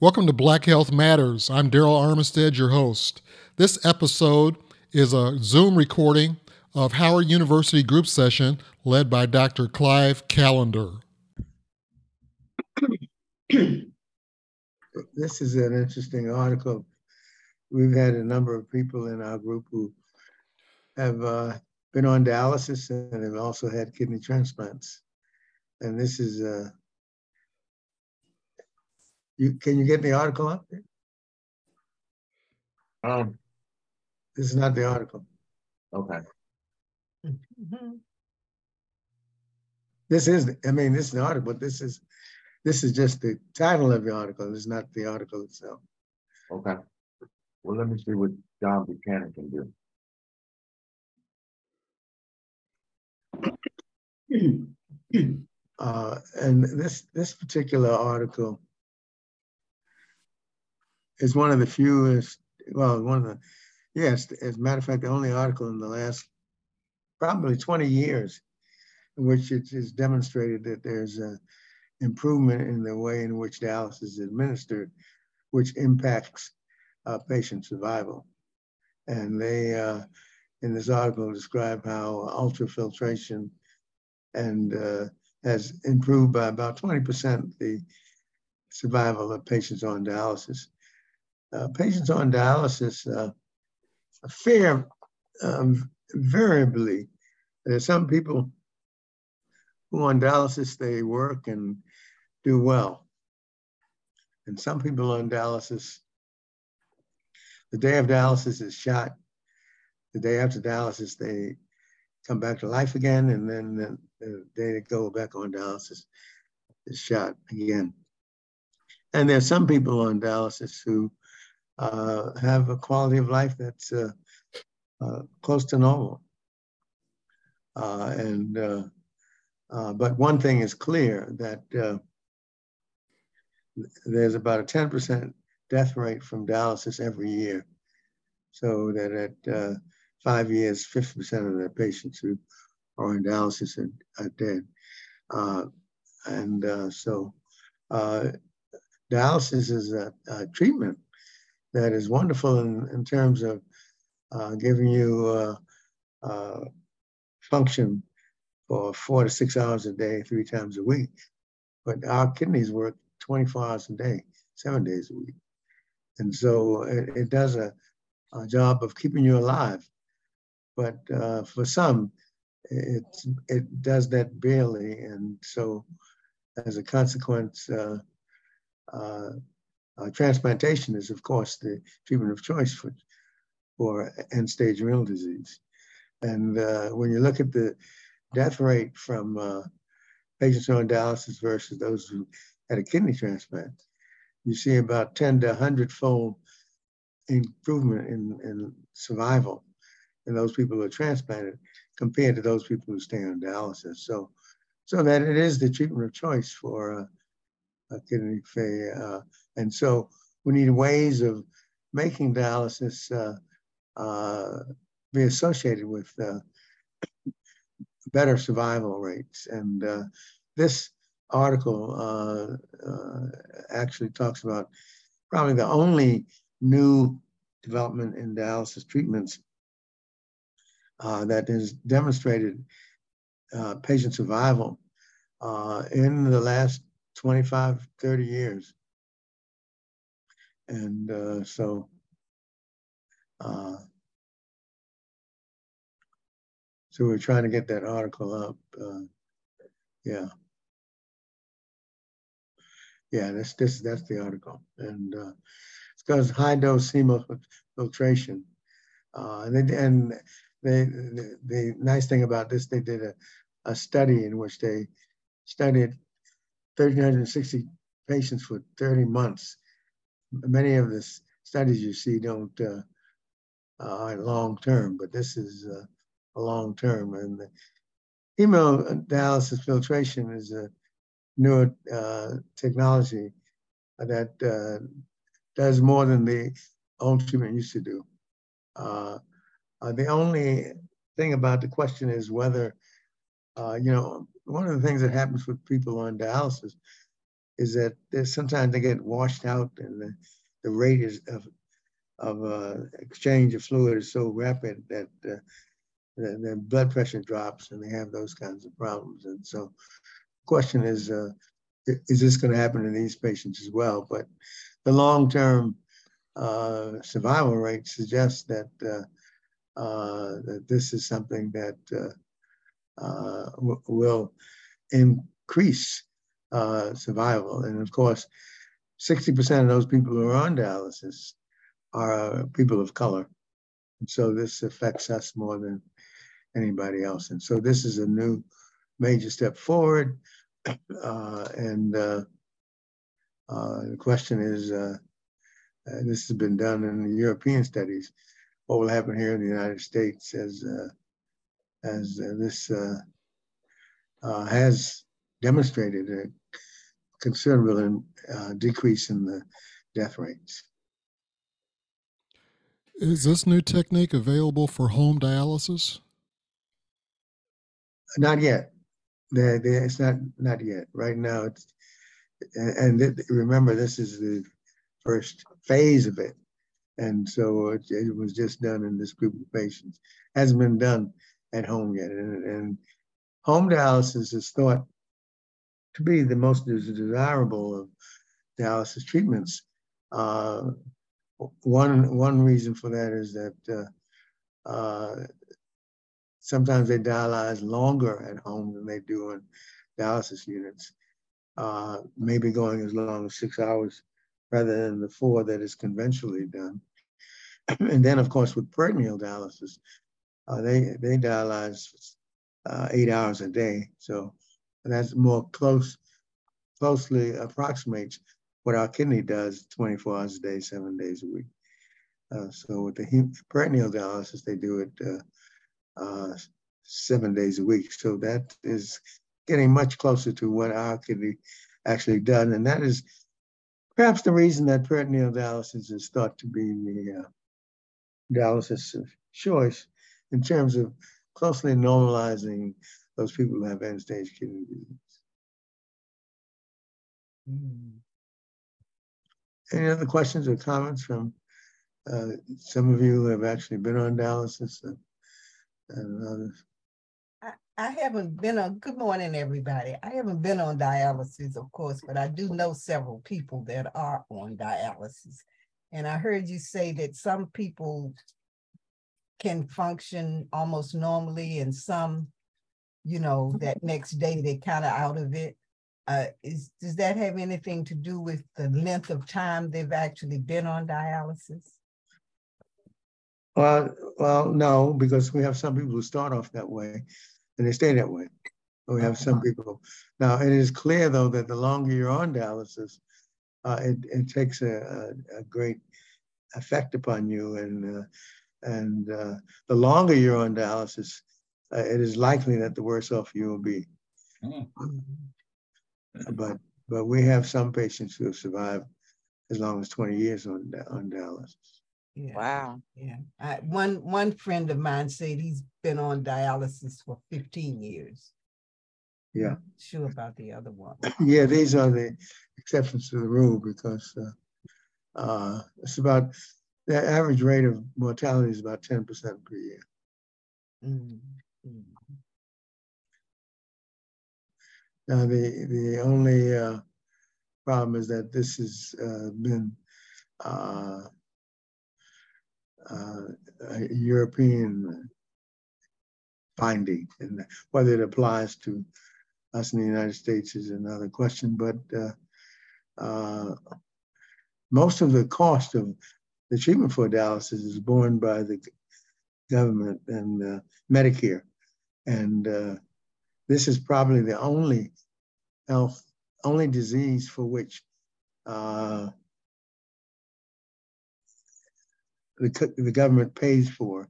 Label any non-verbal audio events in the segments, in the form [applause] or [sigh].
Welcome to Black Health Matters. I'm Darryl Armistead, your host. This episode is a Zoom recording of Howard University group session led by Dr. Clive Callender. [clears throat] this is an interesting article. We've had a number of people in our group who have uh, been on dialysis and have also had kidney transplants. And this is uh, you can you get the article up there? Um, This is not the article. okay. This is, I mean, this is the article, but this is, this is just the title of the article. This is not the article itself. Okay. Well, let me see what John Buchanan can do. [clears throat] Uh, and this this particular article is one of the fewest, well, one of the, yes, as a matter of fact, the only article in the last probably 20 years in which it is demonstrated that there's a improvement in the way in which dialysis is administered, which impacts uh, patient survival. And they, uh, in this article, describe how ultrafiltration and uh, has improved by about 20% the survival of patients on dialysis. Uh, patients on dialysis, uh, fair, um, variably, there's some people who on dialysis, they work and do well. And some people on dialysis, the day of dialysis is shot. The day after dialysis, they come back to life again. And then the, the day they go back on dialysis is shot again. And there's some people on dialysis who have a quality of life that's uh, uh, close to normal. Uh, and uh, uh, but one thing is clear that there's about a 10% death rate from dialysis every year. So that at five years, 50% of the patients who are on dialysis are, are dead. and so dialysis is a, a treatment that is wonderful in, in terms of uh, giving you uh, uh, function for four to six hours a day, three times a week. But our kidneys work 24 hours a day, seven days a week. And so it, it does a, a, job of keeping you alive. But uh, for some, it, it does that barely. And so as a consequence, uh, uh, uh, transplantation is, of course, the treatment of choice for, for end-stage renal disease. And uh, when you look at the death rate from uh, patients on dialysis versus those who had a kidney transplant, you see about 10 to 100 fold improvement in, in survival in those people who are transplanted compared to those people who stay on dialysis. So, so that it is the treatment of choice for uh, kidney failure. Uh, and so we need ways of making dialysis uh, uh, be associated with uh, better survival rates. And uh, this article uh, actually talks about probably the only new development in dialysis treatments that has demonstrated patient survival in the last 25, 30 years. And uh, so, uh, so we're trying to get that article up. Uh, yeah. Yeah, that's this that's the article, and uh, it's because high dose hemofiltration, uh, and they, and they the, the nice thing about this they did a, a study in which they studied 1,360 patients for 30 months. Many of the studies you see don't uh, are long term, but this is uh, a long term. And the hemodialysis filtration is a new uh, technology that uh, does more than the old treatment used to do. Uh, uh, the only thing about the question is whether, you know, one of the things that happens with people on dialysis is that sometimes they get washed out and the, the rate is of, of uh, exchange of fluid is so rapid that uh, their blood pressure drops and they have those kinds of problems. And so the question is, uh, is this going to happen in these patients as well? But the long-term uh, survival rate suggests that uh, uh that this is something that will increase survival. And of course, 60% of those people who are on dialysis are people of color. And so this affects us more than anybody else. And so this is a new major step forward. [clears throat] Uh, and uh, uh, the question is, uh, uh, this has been done in the European studies. What will happen here in the United States as uh, as this has demonstrated a considerable decrease in the death rates. Is this new technique available for home dialysis? Not yet. They, they, it's not not yet. Right now, it's and, and remember this is the first phase of it, and so it, it, was just done in this group of patients. Hasn't been done at home yet, and, and home dialysis is thought to be the most desirable of dialysis treatments. Uh, one one reason for that is that uh, uh, Sometimes they dialyze longer at home than they do in dialysis units, uh, maybe going as long as six hours rather than the four that is conventionally done. [clears throat] and then, of course, with peritoneal dialysis, uh, they they dialyze uh, eight hours a day, so that's more close, closely approximates what our kidney does 24 hours a day, seven days a week. Uh, so with the peritoneal dialysis, they do it uh, uh, seven days a week. So that is getting much closer to what our kidney actually done. And that is perhaps the reason that peritoneal dialysis is thought to be the uh, dialysis of choice in terms of closely normalizing those people who have end-stage kidney disease. Mm. Any other questions or comments from uh, some of you who have actually been on dialysis? Uh, and I, I haven't been on, good morning, everybody. I haven't been on dialysis, of course, but I do know several people that are on dialysis. And I heard you say that some people can function almost normally and some, you know, that next day they're kind of out of it. Uh, is, does that have anything to do with the length of time they've actually been on dialysis? Well, well, no, because we have some people who start off that way and they stay that way. We have some people. Now, it is clear, though, that the longer you're on dialysis, uh, it, it takes a, a, a, great effect upon you. And, uh, and uh, the longer you're on dialysis, uh, it is likely that the worse off you will be. Mm. But, but we have some patients who have survived as long as 20 years on, on dialysis. Yeah. Wow. Yeah. I, one one friend of mine said he's been on dialysis for 15 years. Yeah. sure about the other one. [clears throat] Yeah, these are the exceptions to the rule because uh, uh, it's about the average rate of mortality is about 10% per year. Mm-hmm. Now, the, the only uh, problem is that this has uh, been uh, uh, a European finding, and whether it applies to us in the United States is another question. But uh, uh, most of the cost of the treatment for dialysis is borne by the government and Medicare, and this is probably the only health, only disease for which uh, the, the government pays for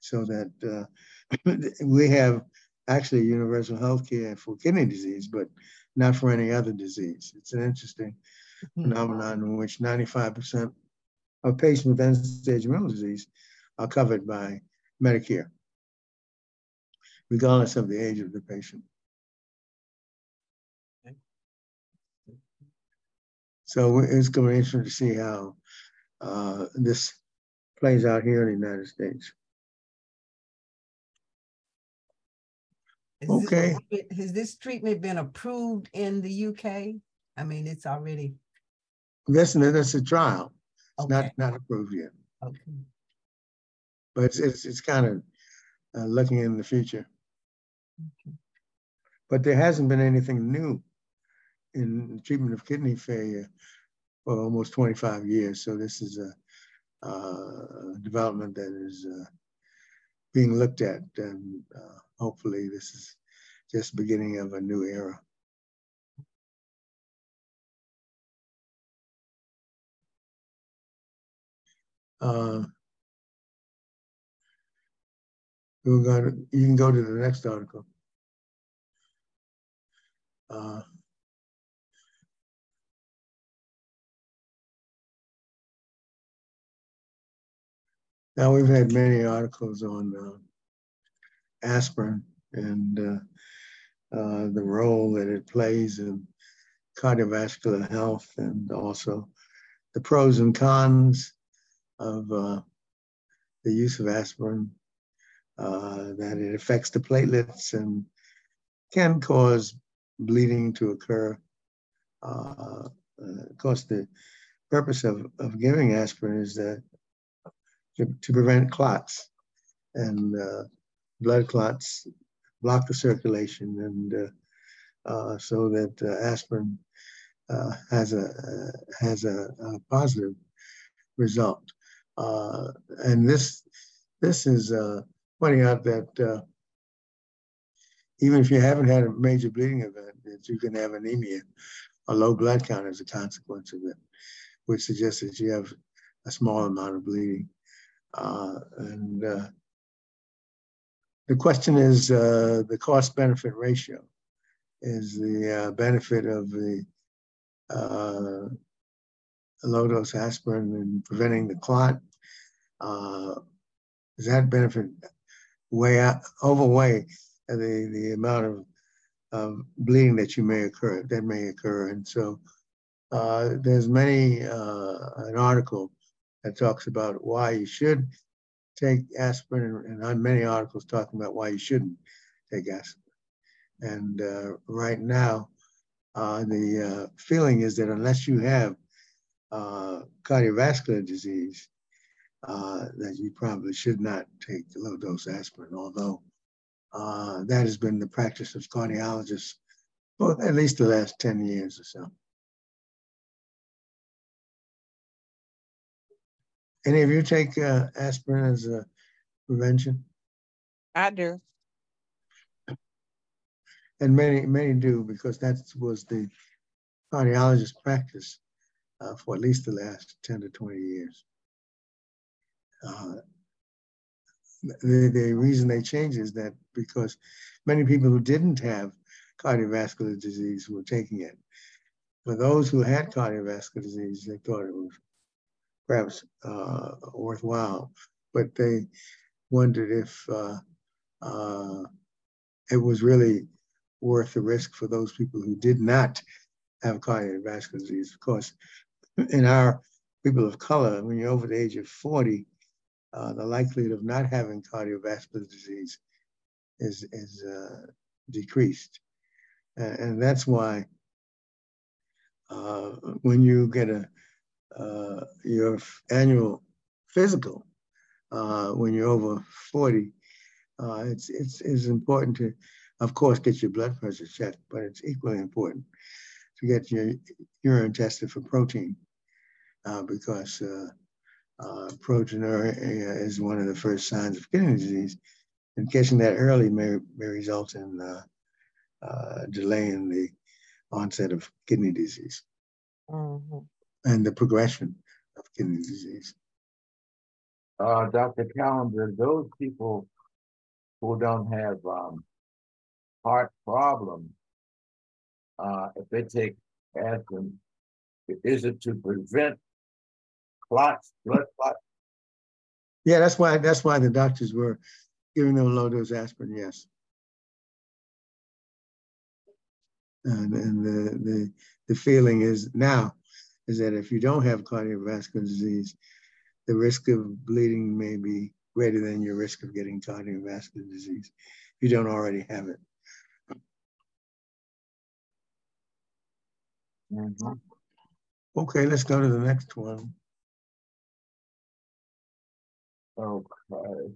so that uh, [clears throat] we have actually universal health care for kidney disease, but not for any other disease. It's an interesting mm-hmm. phenomenon in which 95% of patients with end-stage renal disease are covered by Medicare, regardless of the age of the patient. So it's going to be interesting to see how uh, this plays out here in the United States. Is this- Okay. Has this treatment been approved in the UK? I mean, it's already, This that's a trial. It's okay, not not approved yet, okay. but it's it's, it's kind of uh, looking in the future. But there hasn't been anything new in treatment of kidney failure for almost 25 years. So this is a, uh, development that is uh, being looked at, and uh, hopefully this is just beginning of a new era. Uh, gonna, you can go to the next article. Uh, Now, we've had many articles on uh, aspirin and uh, uh, the role that it plays in cardiovascular health and also the pros and cons of uh, the use of aspirin, uh, that it affects the platelets and can cause bleeding to occur. Uh, uh, of course, the purpose of, of giving aspirin is that to, to prevent clots and uh, blood clots block the circulation and uh, so that uh, aspirin uh, has a has a, a positive result. and this this is pointing out that even if you haven't had a major bleeding event, that you can have anemia, a low blood count as a consequence of it, which suggests that you have a small amount of bleeding. Uh, and uh, the question is uh, the cost benefit ratio. Is the uh, benefit of the uh, low dose aspirin in preventing the clot? Uh, does that benefit way out, overweigh the, the amount of, of bleeding that you may occur, that may occur? And so there's many, an article that talks about why you should take aspirin and on many articles talking about why you shouldn't take aspirin. And uh, right now, uh, the uh, feeling is that unless you have uh, cardiovascular disease, uh, that you probably should not take low dose aspirin, although uh, that has been the practice of cardiologists for at least the last 10 years or so. Any of you take uh, aspirin as a prevention? I do. And many, many do because that was the cardiologist practice uh, for at least the last 10 to 20 years. Uh, the, the reason they changed is that because many people who didn't have cardiovascular disease were taking it. For those who had cardiovascular disease, they thought it was perhaps uh, worthwhile, but they wondered if uh, uh, it was really worth the risk for those people who did not have cardiovascular disease. Of course, in our people of color, when you're over the age of 40, uh, the likelihood of not having cardiovascular disease is, is uh, decreased. and that's why uh, when you get a uh, your annual physical uh, when you're over 40, uh, it's, it's, it's important to, of course, get your blood pressure checked, but it's equally important to get your urine tested for protein because uh, uh, proteinuria is one of the first signs of kidney disease. And catching that early may, may result in delaying the onset of kidney disease. Mm -hmm and the progression of kidney disease. Uh, Dr. Callender, those people who don't have um, heart problems, uh, if they take aspirin, is it to prevent clots, blood clots? Yeah, that's why that's why the doctors were giving them low dose aspirin. Yes, and, and the the the feeling is now is that if you don't have cardiovascular disease, the risk of bleeding may be greater than your risk of getting cardiovascular disease if you don't already have it. Mhm. Okay, let's go to the next one. Okay.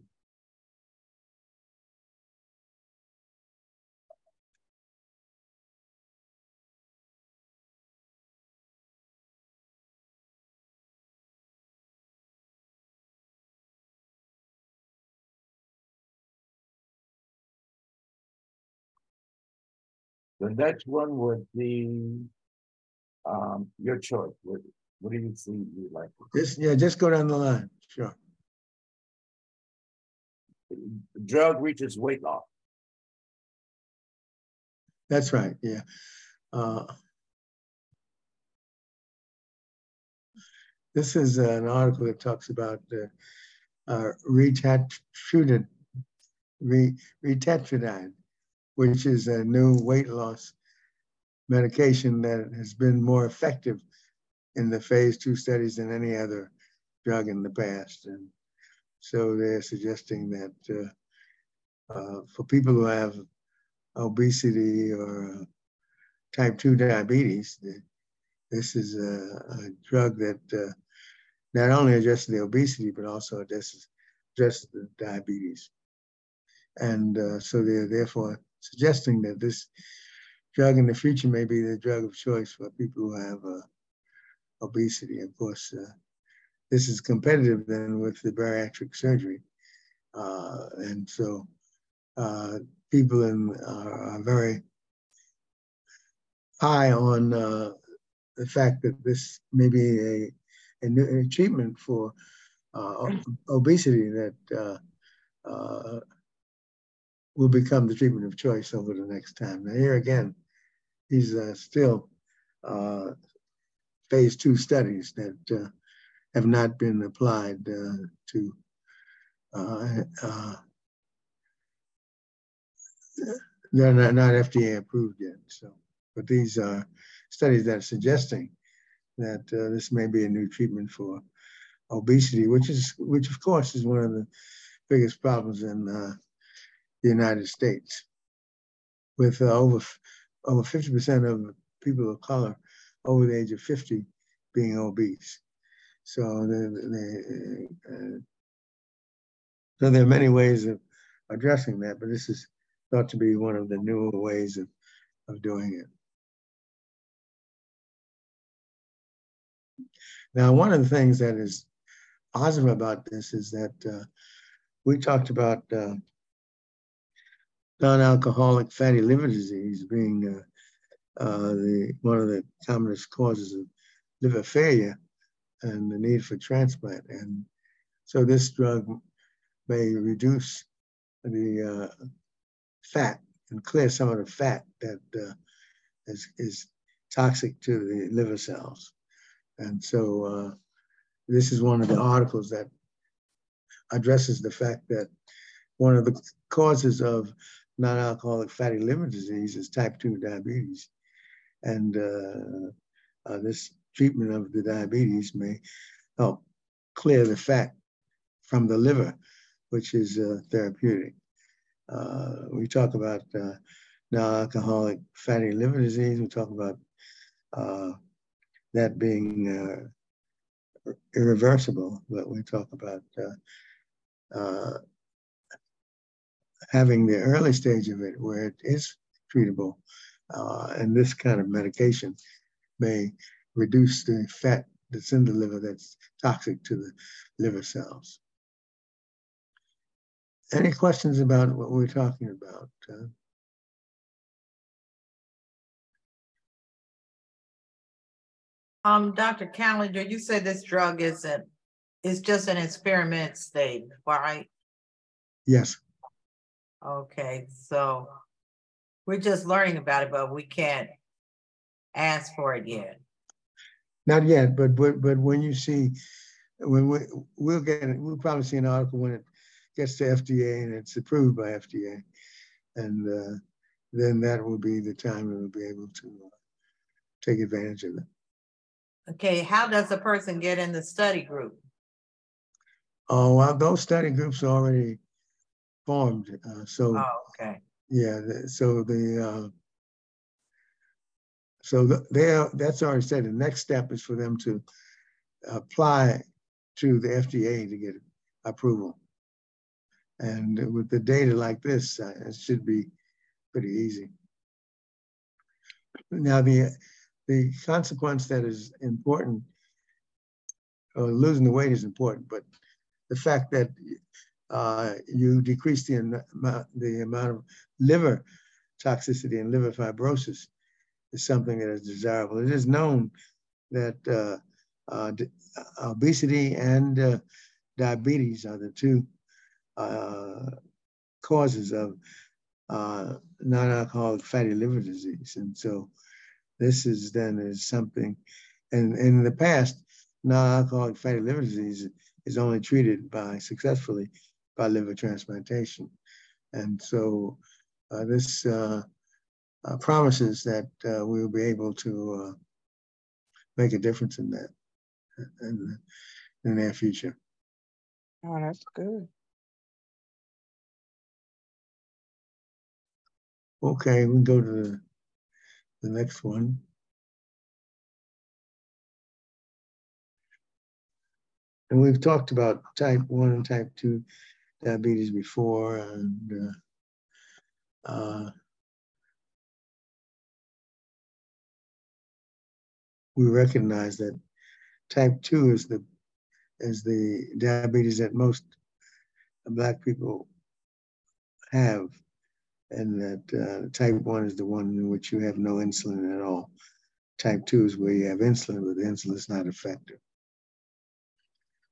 The next one would be um, your choice. What, what do you see you like? Just, yeah, just go down the line, sure. Drug reaches weight loss. That's right, yeah. Uh, This is an article that talks about uh, uh, re, which is a new weight loss medication that has been more effective in the phase two studies than any other drug in the past. And so they're suggesting that uh, uh, for people who have obesity or uh, type 2 diabetes, this is a, a drug that uh, not only addresses the obesity, but also addresses, addresses the diabetes. And uh, so they're therefore suggesting that this drug in the future may be the drug of choice for people who have uh, obesity. Of course, uh, this is competitive then with the bariatric surgery. Uh, and so uh, people in, are, are very high on uh, the fact that this may be a, a, new, a treatment for uh, obesity that uh, uh, will become the treatment of choice over the next time. Now here again, these are still uh, phase two studies that uh, have not been applied uh, to they're not, not FDA approved yet. So, but these are studies that are suggesting that uh, this may be a new treatment for obesity, which is, which of course is one of the biggest problems in uh, the United States, with uh, over over 50% of people of color over the age of 50 being obese. So, the, uh, so there are many ways of addressing that, but this is thought to be one of the newer ways of, of doing it. Now, one of the things that is awesome about this is that uh, we talked about uh, non-alcoholic fatty liver disease being uh, uh, the one of the commonest causes of liver failure and the need for transplant. And so this drug may reduce the uh, fat and clear some of the fat that uh, is is toxic to the liver cells. And so uh, this is one of the articles that addresses the fact that one of the causes of non-alcoholic fatty liver disease is type 2 diabetes. And uh, uh, this treatment of the diabetes may help clear the fat from the liver, which is uh, therapeutic. Uh, we talk about uh, non-alcoholic fatty liver disease. We talk about uh, that being uh, irreversible, but we talk about uh, uh, having the early stage of it where it is treatable. and this kind of medication may reduce the fat that's in the liver that's toxic to the liver cells. Any questions about what we're talking about? Uh, Um, Dr. Callender, you said this drug isn't, it's just an experiment stage, right? yes, Okay, so we're just learning about it, but we can't ask for it yet. Not yet, but but but when you see, when we we'll get it, we'll probably see an article when it gets to FDA and it's approved by FDA, and uh, then that will be the time we'll be able to uh, take advantage of it. Okay, how does a person get in the study group? Oh, well, those study groups are already formed. Uh, so, Oh, okay. yeah, the- so the, uh, so the- they are, that's already said. The next step is for them to apply to the FDA to get approval. And with the data like this, uh, it should be pretty easy. Now, the, the consequence that is important, uh, losing the weight is important, but the fact that uh, you decrease the, the amount of liver toxicity and liver fibrosis is something that is desirable. It is known that uh, uh, d- obesity and uh, diabetes are the two uh, causes of uh, non-alcoholic fatty liver disease. And so this is then is something, and, and in the past, non-alcoholic fatty liver disease is only treated by successfully by liver transplantation. And so uh, this uh, uh, promises that uh, we will be able to uh, make a difference in that in the, in the near future. Oh, that's good. Okay, we can go to the, the next one. And we've talked about type one and type two diabetes before and uh, uh, we recognize that type two is the is the diabetes that most black people have and that uh, type 1 is the one in which you have no insulin at all. Type 2 is where you have insulin, but the insulin is not effective.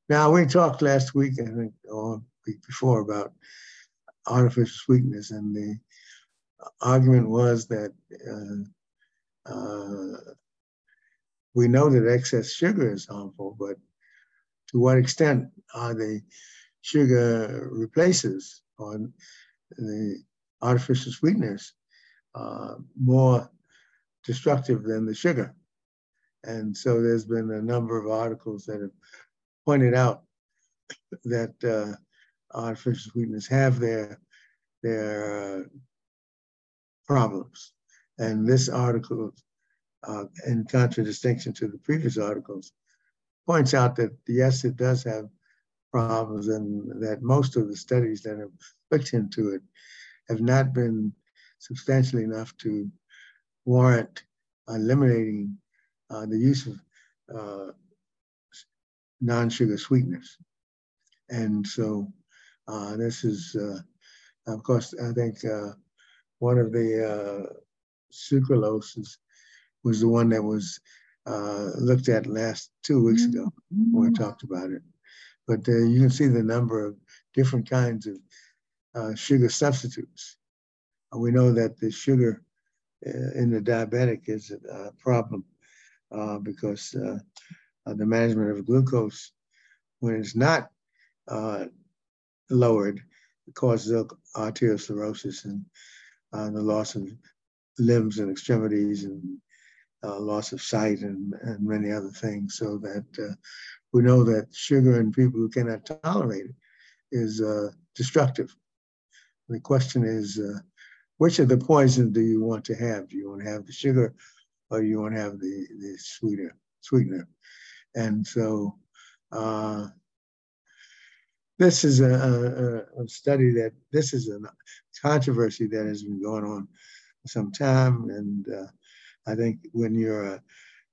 Now, we talked last week, I think, or week before, about artificial sweetness, and the argument was that uh, uh, we know that excess sugar is harmful, but to what extent are the sugar replaces or the artificial sweeteners uh, more destructive than the sugar. And so there's been a number of articles that have pointed out that uh, artificial sweeteners have their their uh, problems. And this article, uh, in contradistinction to the previous articles, points out that yes, it does have problems, and that most of the studies that have looked into it have not been substantial enough to warrant eliminating uh, the use of uh, non-sugar sweeteners. And so uh, this is, uh, of course, I think uh, one of the uh, sucraloses was the one that was uh, looked at last two weeks ago when we talked about it. But uh, you can see the number of different kinds of uh, sugar substitutes. Uh, we know that the sugar uh, in the diabetic is a problem uh, because uh, uh, the management of glucose, when it's not uh, lowered, causes arteriosclerosis and uh, the loss of limbs and extremities and uh, loss of sight and, and many other things. So that uh, we know that sugar in people who cannot tolerate it is uh, destructive. The question is, uh, which of the poisons do you want to have? Do you want to have the sugar or you want to have the, the sweeter, sweetener? And so uh, this is a, a, a study that, this is a controversy that has been going on some time. And uh, I think when you're a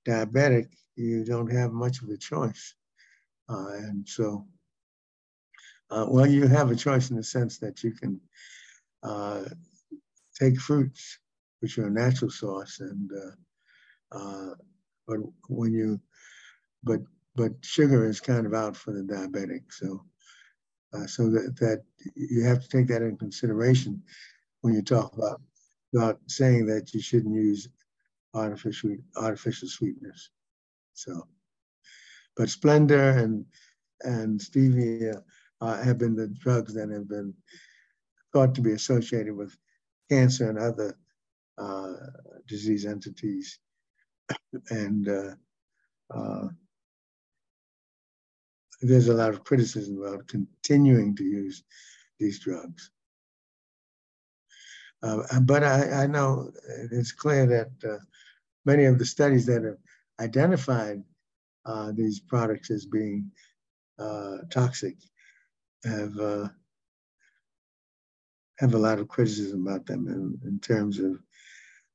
diabetic, you don't have much of a choice. Uh, and so, uh, well, you have a choice in the sense that you can uh, take fruits, which are a natural source, and uh, uh, but when you, but but sugar is kind of out for the diabetic. So, uh, so that that you have to take that in consideration when you talk about about saying that you shouldn't use artificial artificial sweeteners. So, but Splenda and and stevia uh, have been the drugs that have been thought to be associated with cancer and other uh, disease entities. And uh, uh, there's a lot of criticism about continuing to use these drugs. Uh, but I, I, know it's clear that uh, many of the studies that have identified uh, these products as being uh, toxic have uh, have a lot of criticism about them in, in terms of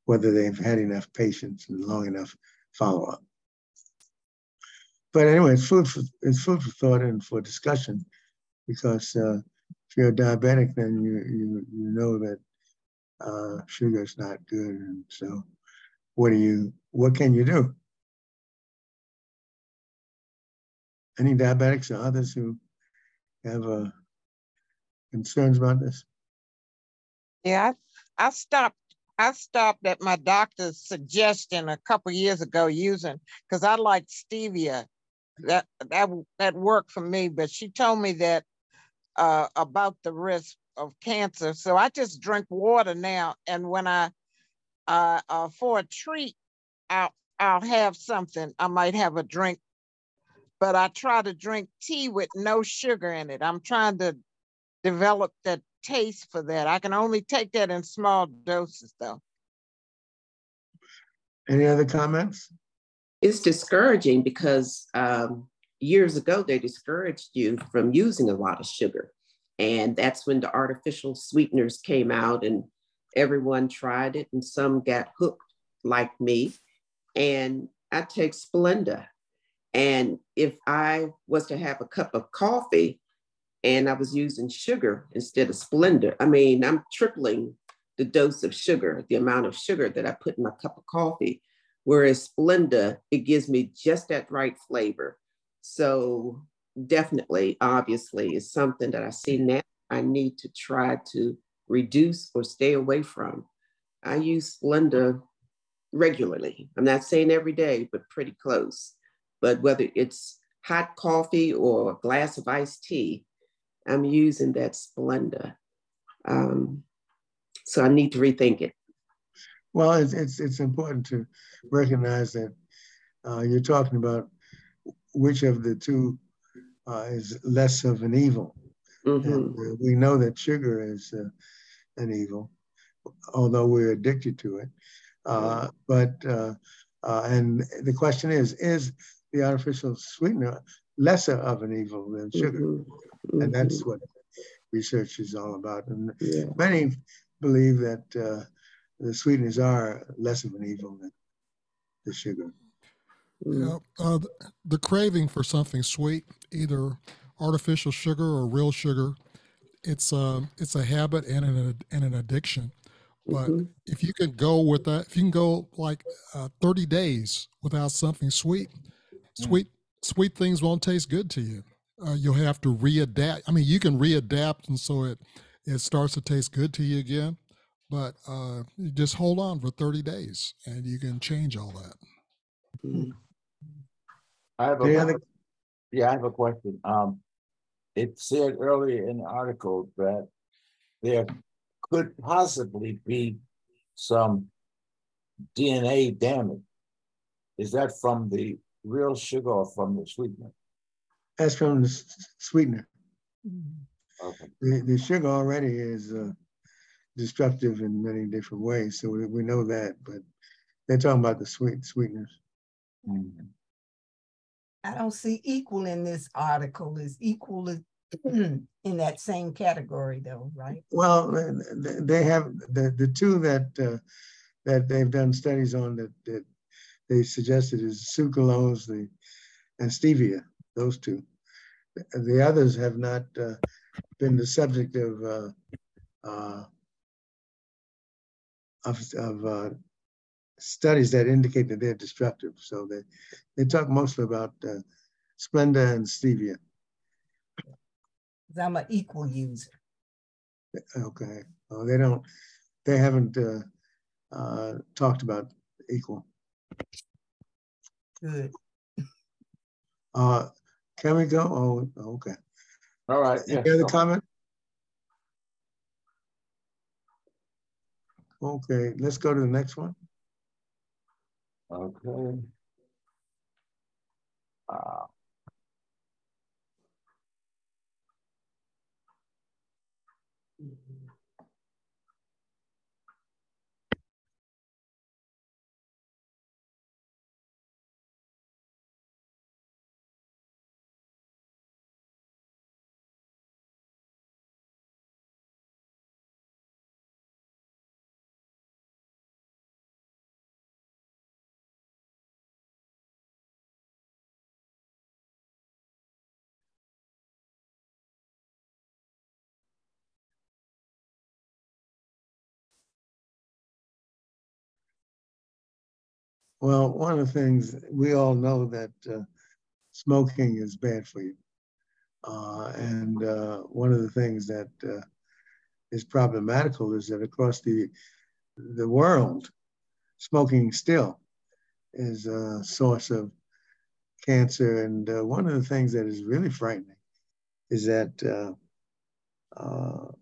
whether they've had enough patience and long enough follow up. But anyway, it's food for it's food for thought and for discussion, because uh, if you're diabetic, then you you you know that uh, sugar is not good, and so what do you what can you do? Any diabetics or others who have uh, concerns about this? Yeah, I, stopped. I stopped at my doctor's suggestion a couple years ago using because I liked stevia. That that that worked for me, but she told me that uh, about the risk of cancer. So I just drink water now, and when I uh, uh, for a treat, I'll I'll have something. I might have a drink, but I try to drink tea with no sugar in it. I'm trying to develop that taste for that. I can only take that in small doses, though. Any other comments? It's discouraging because um, years ago they discouraged you from using a lot of sugar. And that's when the artificial sweeteners came out and everyone tried it and some got hooked like me. And I take Splenda. And if I was to have a cup of coffee and I was using sugar instead of Splenda, I mean, I'm tripling the dose of sugar, the amount of sugar that I put in my cup of coffee. Whereas Splenda, it gives me just that right flavor. So definitely, obviously, is something that I see now I need to try to reduce or stay away from. I use Splenda regularly. I'm not saying every day, but pretty close. But whether it's hot coffee or a glass of iced tea, I'm using that Splenda. Um, so I need to rethink it. Well, it's, it's, it's important to recognize that uh, you're talking about which of the two uh, is less of an evil. Mm-hmm. And, uh, we know that sugar is uh, an evil, although we're addicted to it. Uh, but uh, uh, and the question is: Is the artificial sweetener lesser of an evil than sugar? Mm-hmm. And that's mm-hmm. what research is all about. And yeah. many believe that uh, the sweeteners are less of an evil than the sugar. Yeah, uh, the, the craving for something sweet, either artificial sugar or real sugar, it's a um, it's a habit and an and an addiction. But mm-hmm. if you can go with that, if you can go like uh, 30 days without something sweet, mm. sweet sweet things won't taste good to you. Uh, you'll have to readapt. I mean, you can readapt, and so it it starts to taste good to you again. But uh, you just hold on for 30 days, and you can change all that. Mm-hmm. I have a yeah, I have a question. Um, it said earlier in the article that there could possibly be some DNA damage. Is that from the real sugar or from the sweetener? That's from the sweetener. Mm-hmm. Okay. The, the sugar already is uh, destructive in many different ways, so we, we know that. But they're talking about the sweet sweeteners. Mm-hmm. I don't see equal in this article is equal [clears throat] in that same category though, right? Well, they have the, the two that uh, that they've done studies on that, that they suggested is sucralose the, and stevia, those two. The others have not uh, been the subject of uh, uh of, of uh, studies that indicate that they're destructive. So they, they talk mostly about uh, Splenda and Stevia. I'm an equal user. Okay. Oh, they don't, they haven't uh, uh, talked about equal. Good. Uh, can we go? Oh, okay. All right. Any yeah, other comment? Okay, let's go to the next one. Okay. Wow. Well, one of the things we all know that uh, smoking is bad for you. Uh, and uh, one of the things that uh, is problematical is that across the, the world, smoking still is a source of cancer. And uh, one of the things that is really frightening is that uh,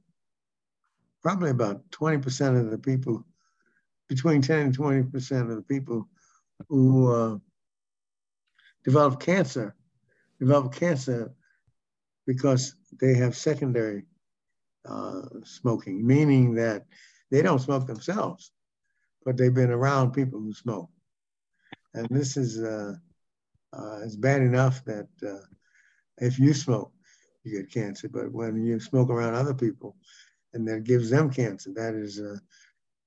probably about 20% of the people, between 10 and 20% of the people who uh, develop cancer develop cancer because they have secondary uh, smoking, meaning that they don't smoke themselves, but they've been around people who smoke. And this is uh, uh, it's bad enough that uh, if you smoke, you get cancer, but when you smoke around other people and that gives them cancer, that is uh,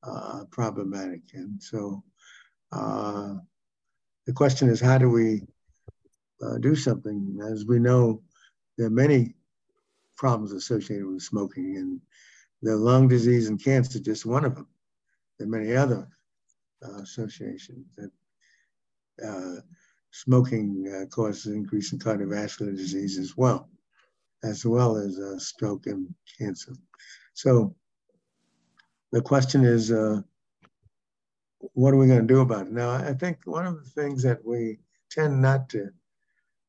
uh, problematic. And so uh, the question is, how do we uh, do something? As we know, there are many problems associated with smoking, and the lung disease and cancer just one of them. There are many other uh, associations that uh, smoking uh, causes increase in cardiovascular disease as well, as well as uh, stroke and cancer. So the question is, what are we going to do about it? Now, I think one of the things that we tend not to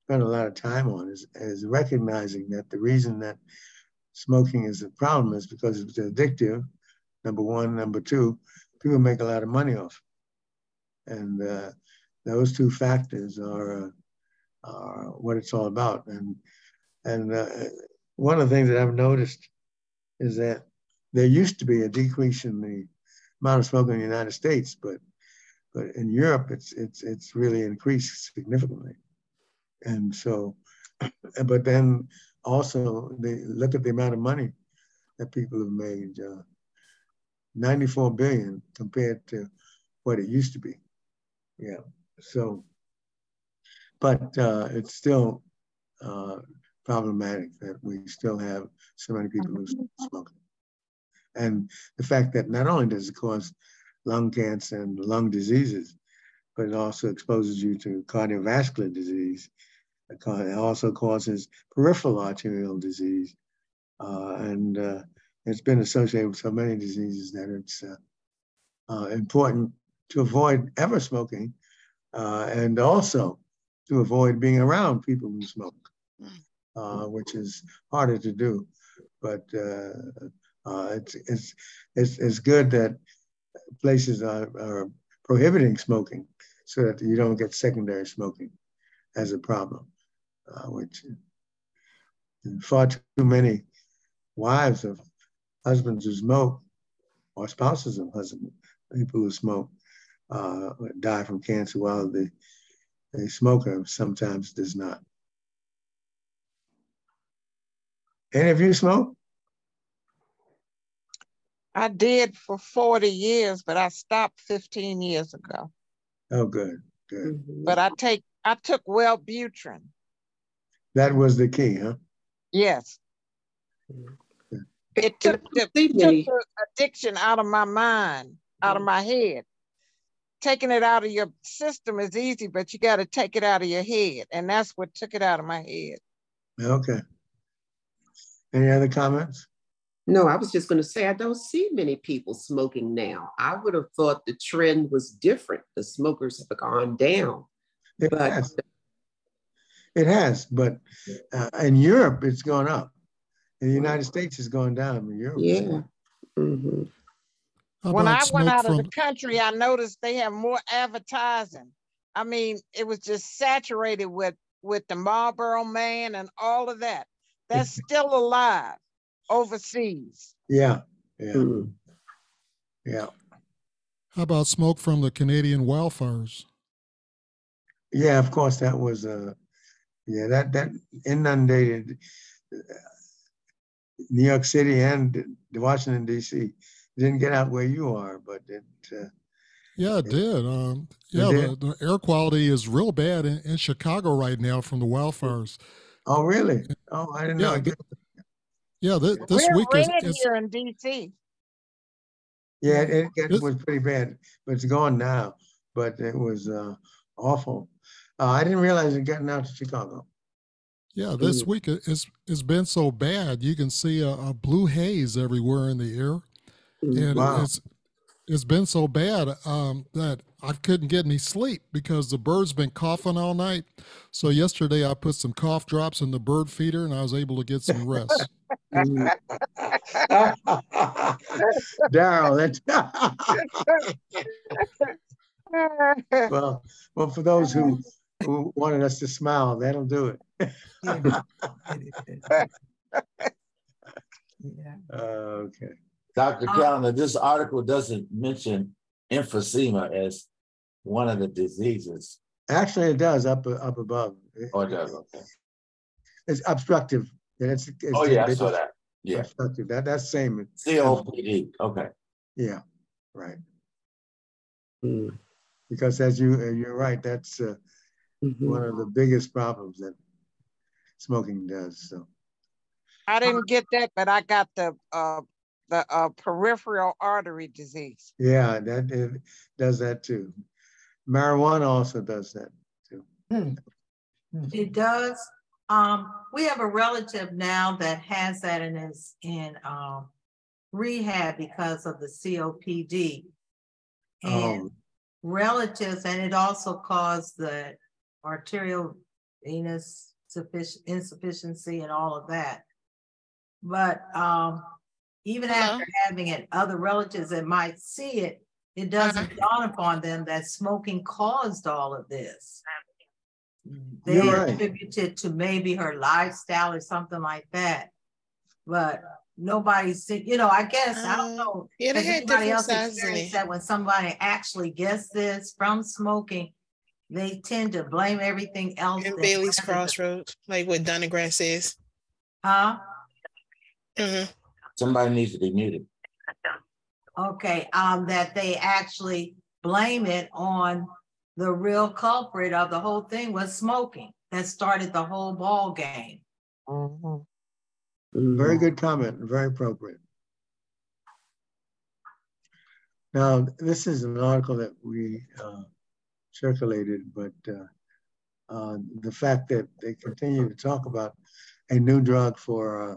spend a lot of time on is, is recognizing that the reason that smoking is a problem is because it's addictive, number one. Number two, people make a lot of money off And uh, those two factors are, uh, are what it's all about. And, and uh, one of the things that I've noticed is that there used to be a decrease in the amount of smoking in the United States, but but in Europe, it's it's it's really increased significantly. And so, [clears throat] but then also they look at the amount of money that people have made. Uh, 94 billion compared to what it used to be. Yeah. So, but uh, it's still uh, problematic that we still have so many people who smoke. And the fact that not only does it cause lung cancer and lung diseases, but it also exposes you to cardiovascular disease. It also causes peripheral arterial disease. Uh, and uh, it's been associated with so many diseases that it's uh, uh important to avoid ever smoking uh, and also to avoid being around people who smoke, uh, which is harder to do. But uh, it's, it's, it's, it's good that places are, are prohibiting smoking so that you don't get secondary smoking as a problem, uh, which far too many wives of husbands who smoke or spouses of husbands, people who smoke, uh, die from cancer while the, the smoker sometimes does not. Any of you smoke? I did for 40 years, but I stopped 15 years ago. Oh, good, good. Mm-hmm. But I take I took Wellbutrin. That was the key, huh? Yes. It took, the, took the addiction out of my mind, out of my head. Taking it out of your system is easy, but you got to take it out of your head. And that's what took it out of my head. Okay. Any other comments? No, I was just going to say, I don't see many people smoking now. I would have thought the trend was different. The smokers have gone down. It but has. It has, but uh, in Europe, it's gone up. In the United States, it's gone down. In Europe, yeah. Mm-hmm. When I went out from... of the country, I noticed they have more advertising. I mean, it was just saturated with with the Marlboro Man and all of that. That's still alive overseas. Yeah, yeah, mm. yeah. How about smoke from the Canadian wildfires? Yeah, of course, that was uh, yeah, that that inundated uh, New York City and Washington D.C. It didn't get out where you are, but it. Uh, yeah, it, it did. Um, yeah, it did. The, the, air quality is real bad in, in, Chicago right now from the wildfires. Oh, really? Oh, I didn't yeah, know. Yeah, this We're week is, is here in D.C. Yeah, it, it, was pretty bad, but it's gone now. But it was uh, awful. Uh, I didn't realize it gotten out to Chicago. Yeah, this week it's it's been so bad. You can see a, a blue haze everywhere in the air, mm, and wow. it's it's been so bad um, that I couldn't get any sleep because the bird's been coughing all night. So yesterday I put some cough drops in the bird feeder, and I was able to get some rest. [laughs] Darryl, that's [laughs] [laughs] well, well for those who who wanted us to smile, that'll do it. yeah. Uh, okay. Dr. Callender, this article doesn't mention emphysema as one of the diseases. Actually, it does up up above. Oh, it does. Okay. It's obstructive. It's, it's oh yeah, I saw that. Yeah, obstructive. That that's same. COPD. Okay. Yeah, right. Mm. Because as you you're right, that's uh, mm-hmm. one of the biggest problems that smoking does. So. I didn't get that, but I got the uh, the uh, peripheral artery disease. Yeah, that it does that too. Marijuana also does that too. Hmm. Hmm. It does. Um, we have a relative now that has that and is in um, rehab because of the COPD. And oh. relatives, and it also caused the arterial venous insufficiency and all of that. But um, even Hello? after having it, other relatives that might see it, it doesn't uh-huh. dawn upon them that smoking caused all of this. They You're attributed right. to maybe her lifestyle or something like that. But nobody's, you know, I guess, I don't um, know. Yeah, they had different else experienced that when somebody actually gets this from smoking, they tend to blame everything else. In Bailey's Crossroads, like what Donna Grass says. Huh? Mm-hmm. Somebody needs to be muted. Okay, um, that they actually blame it on the real culprit of the whole thing was smoking that started the whole ball game. Mm-hmm. Very good comment, very appropriate. Now, this is an article that we uh, circulated, but uh, uh, the fact that they continue to talk about a new drug for uh,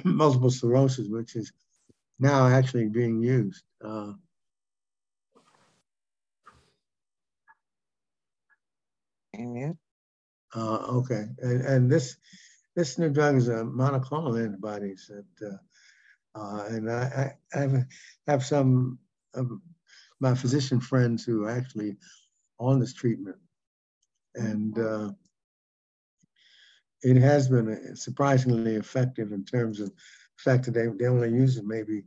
[coughs] multiple sclerosis, which is now actually being used. Uh, Uh, okay, and, and this this new drug is a monoclonal antibodies that, uh, uh, and I, I have, have some of my physician friends who are actually on this treatment, and uh, it has been surprisingly effective in terms of the fact that they, they only use it maybe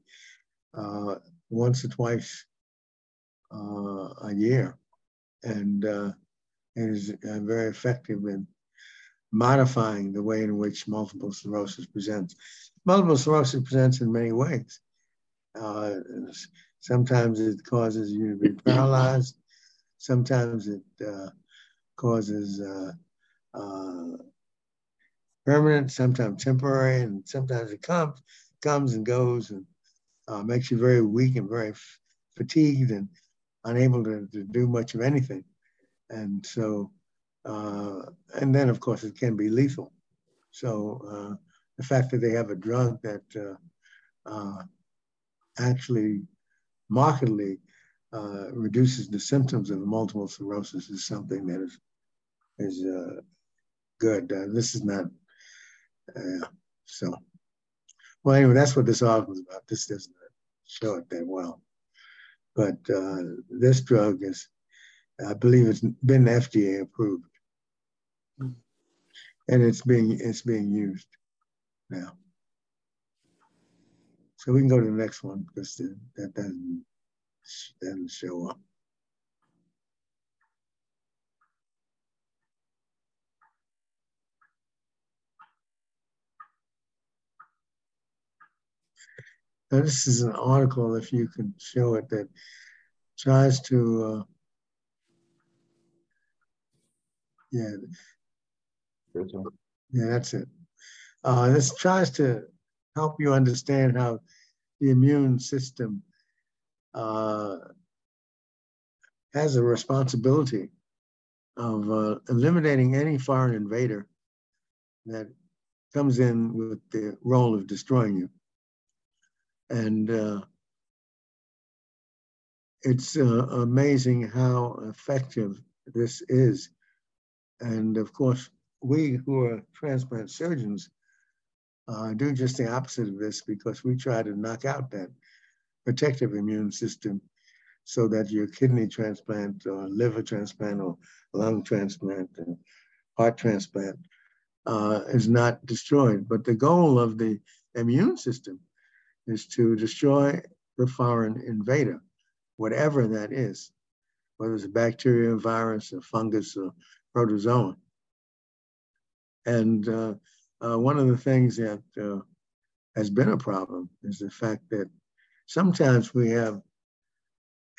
uh, once or twice uh, a year, and uh, it is uh, very effective in modifying the way in which multiple sclerosis presents. Multiple sclerosis presents in many ways. Uh, sometimes it causes you to be [clears throat] paralyzed. Sometimes it uh, causes uh, uh permanent, sometimes temporary, and sometimes it comes, comes and goes and uh, makes you very weak and very fatigued and unable to, to do much of anything. And so uh, and then, of course, it can be lethal. So uh, the fact that they have a drug that uh, uh actually markedly uh, reduces the symptoms of multiple sclerosis is something that is is good. this is not so. Well, anyway, that's what this article is about. This doesn't show it that well, but uh, this drug is, I believe, it's been FDA approved. Hmm. and it's being it's being used now. So we can go to the next one because that doesn't doesn't show up. Now, this is an article, if you can show it, that tries to, uh, yeah, yeah, that's it. Uh, this tries to help you understand how the immune system uh, has a responsibility of uh, eliminating any foreign invader that comes in with the role of destroying you. And uh, it's uh, amazing how effective this is. And of course, we who are transplant surgeons uh, do just the opposite of this because we try to knock out that protective immune system so that your kidney transplant or liver transplant or lung transplant and heart transplant uh, is not destroyed. But the goal of the immune system is to destroy the foreign invader, whatever that is, whether it's a bacteria, virus, a fungus, or protozoan. And uh, uh, one of the things that uh, has been a problem is the fact that sometimes we have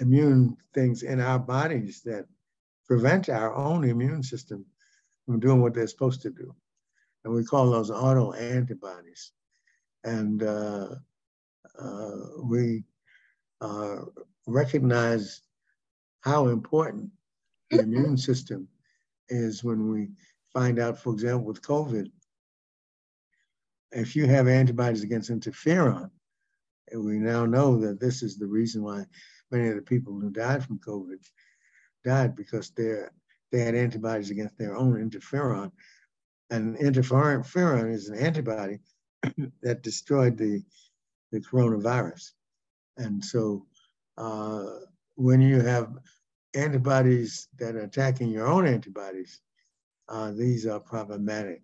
immune things in our bodies that prevent our own immune system from doing what they're supposed to do. And we call those auto antibodies. And uh, we uh, recognize how important the immune system is when we find out, for example, with COVID, if you have antibodies against interferon, and we now know that this is the reason why many of the people who died from COVID died because they they had antibodies against their own interferon. And interferon is an antibody [coughs] that destroyed the the coronavirus. And so uh, when you have antibodies that are attacking your own antibodies, uh, these are problematic.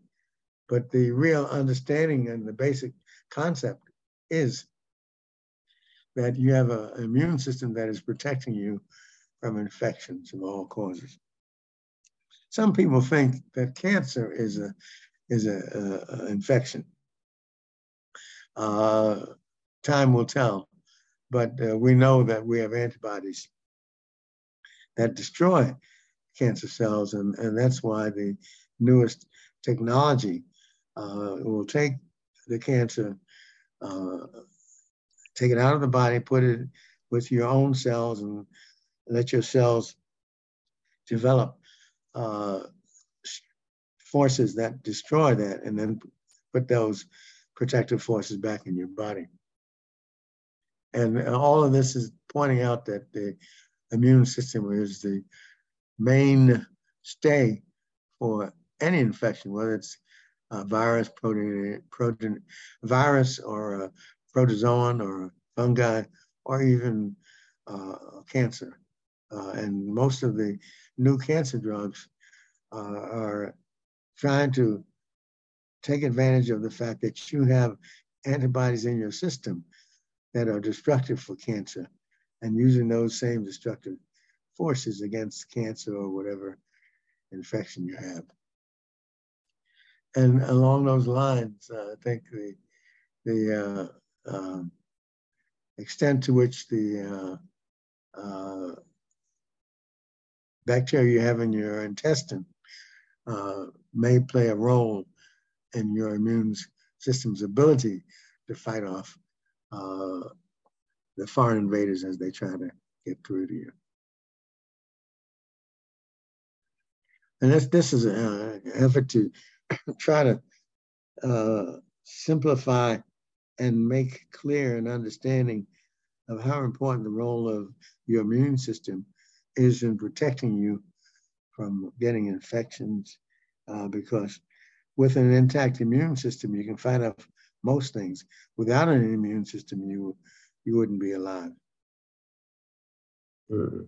But the real understanding and the basic concept is that you have an immune system that is protecting you from infections of all causes. Some people think that cancer is a is a, a, a infection. Uh, time will tell. But uh, we know that we have antibodies that destroy cancer cells, and, and that's why the newest technology uh, will take the cancer, uh, take it out of the body, put it with your own cells, and let your cells develop uh, forces that destroy that, and then put those protective forces back in your body. And all of this is pointing out that the immune system is the main stay for any infection, whether it's a virus, protein, protein virus, or a protozoan, or fungi, or even uh, cancer. Uh, and most of the new cancer drugs uh, are trying to take advantage of the fact that you have antibodies in your system that are destructive for cancer and using those same destructive forces against cancer or whatever infection you have. And along those lines, uh, I think the, the uh, uh, extent to which the uh, uh, bacteria you have in your intestine uh, may play a role in your immune system's ability to fight off uh, the foreign invaders as they try to get through to you. And this, this is an effort to [coughs] try to uh, simplify and make clear an understanding of how important the role of your immune system is in protecting you from getting infections uh, because with an intact immune system, you can fight off most things. Without an immune system, you you wouldn't be alive. Mm.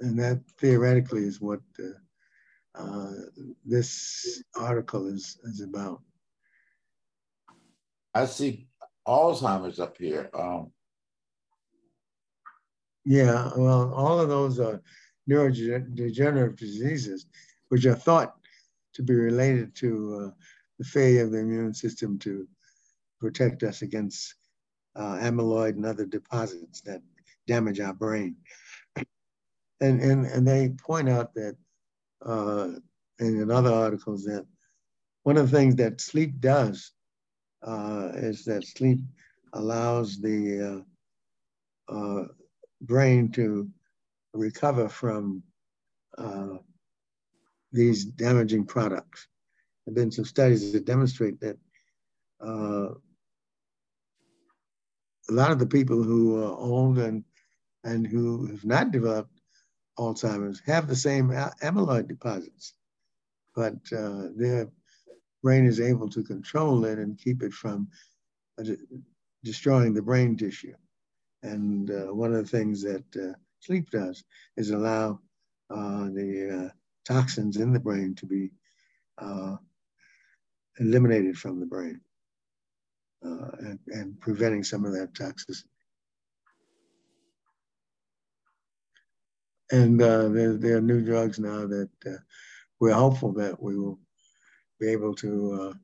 And that theoretically is what uh, uh, this article is, is about. I see Alzheimer's up here. Um, yeah, well, all of those are neurodegenerative diseases, which are thought to be related to uh, the failure of the immune system to protect us against uh, amyloid and other deposits that damage our brain. And, and, and they point out that, uh, and in other articles, that one of the things that sleep does uh, is that sleep allows the uh, uh, brain to recover from uh, these damaging products. There have been some studies that demonstrate that uh, a lot of the people who are old and, and who have not developed Alzheimer's have the same amyloid deposits, but uh, their brain is able to control it and keep it from uh, destroying the brain tissue. And uh, one of the things that uh, sleep does is allow uh, the uh, toxins in the brain to be eliminated from the brain and, and preventing some of that toxicity. And uh, there, there, are new drugs now that uh, we're hopeful that we will be able to uh,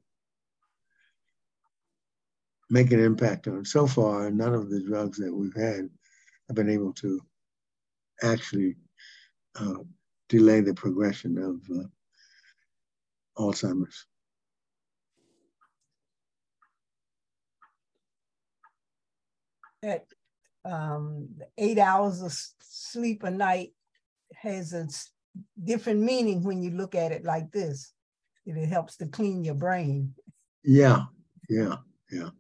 make an impact on. So far, none of the drugs that we've had have been able to actually uh, delay the progression of uh, Alzheimer's. At um, eight hours of sleep a night has a different meaning when you look at it like this. It helps to clean your brain. Yeah, yeah, yeah,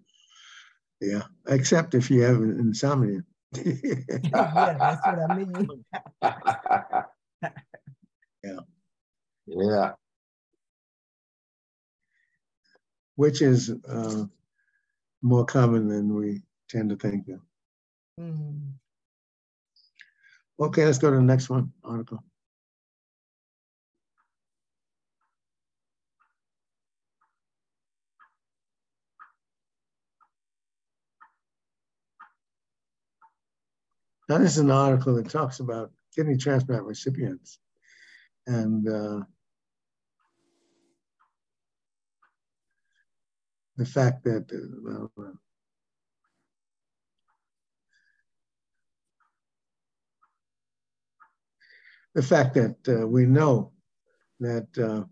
yeah. Except if you have insomnia. [laughs] yeah, that's what I mean. [laughs] yeah. Yeah. Which is uh, more common than we tend to think of. Mm. Okay, let's go to the next one article. Now, this is an article that talks about kidney transplant recipients and uh, the fact that, uh, the fact that uh, we know that uh,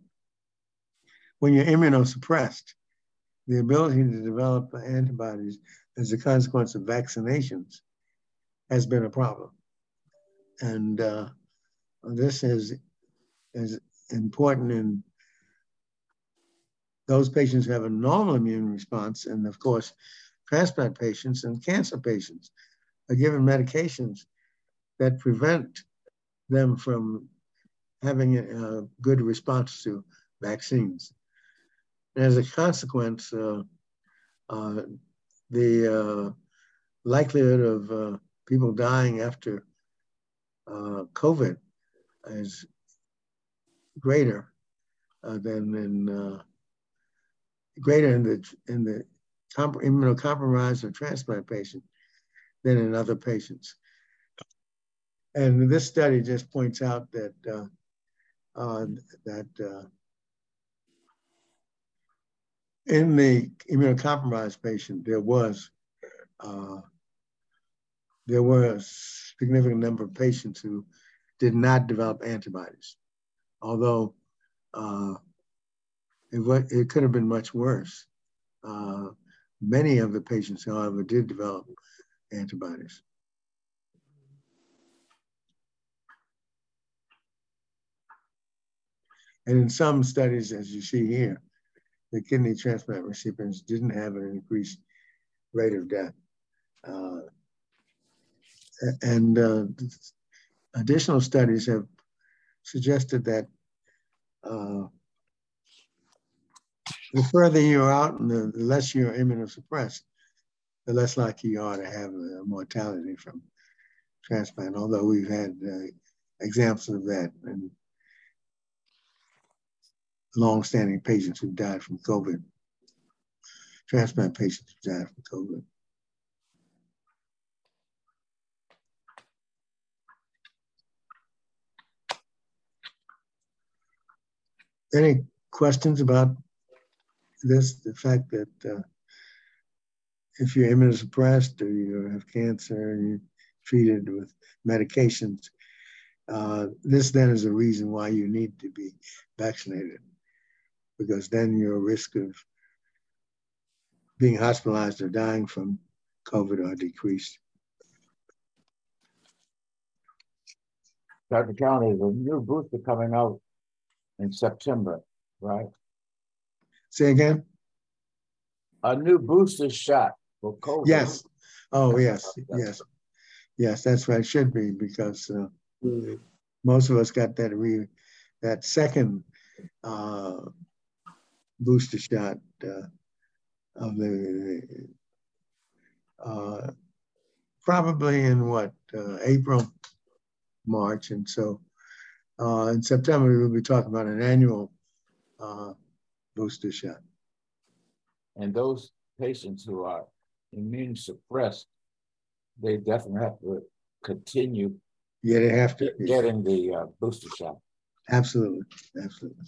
when you're immunosuppressed, the ability to develop antibodies as a consequence of vaccinations has been a problem. And uh, this is, is important in those patients who have a normal immune response, and of course, transplant patients and cancer patients are given medications that prevent them from having a, good response to vaccines. And as a consequence, uh, uh, the uh, likelihood of uh, people dying after uh, COVID is greater uh, than in greater in the in the immunocompromised or transplant patient than in other patients. And this study just points out that uh, uh, that uh, in the immunocompromised patient, there was uh, there were a significant number of patients who did not develop antibodies, although uh, it, it could have been much worse. Uh, many of the patients, however, did develop antibodies. And in some studies, as you see here, the kidney transplant recipients didn't have an increased rate of death. Uh, and uh, additional studies have suggested that uh, the further you're out and the, the, less you're immunosuppressed, the less likely you are to have a mortality from transplant, although we've had uh, examples of that in long-standing patients who died from COVID, transplant patients who died from COVID. Any questions about this? The fact that uh, if you're immunosuppressed or you have cancer and you're treated with medications, uh, this then is a reason why you need to be vaccinated because then your risk of being hospitalized or dying from COVID are decreased. Dr. County, the new booster coming out in September, right? Say again? A new booster shot for COVID. Yes. Oh, yes, yes. Yes, that's what it Should be because uh, mm. most of us got that re that second uh, booster shot uh, of the uh, probably in what uh, April, March, and so uh, in September we'll be talking about an annual uh, booster shot. And those patients who are immune suppressed, they definitely have to continue. Yeah, they have to getting the uh, booster shot. Absolutely, absolutely.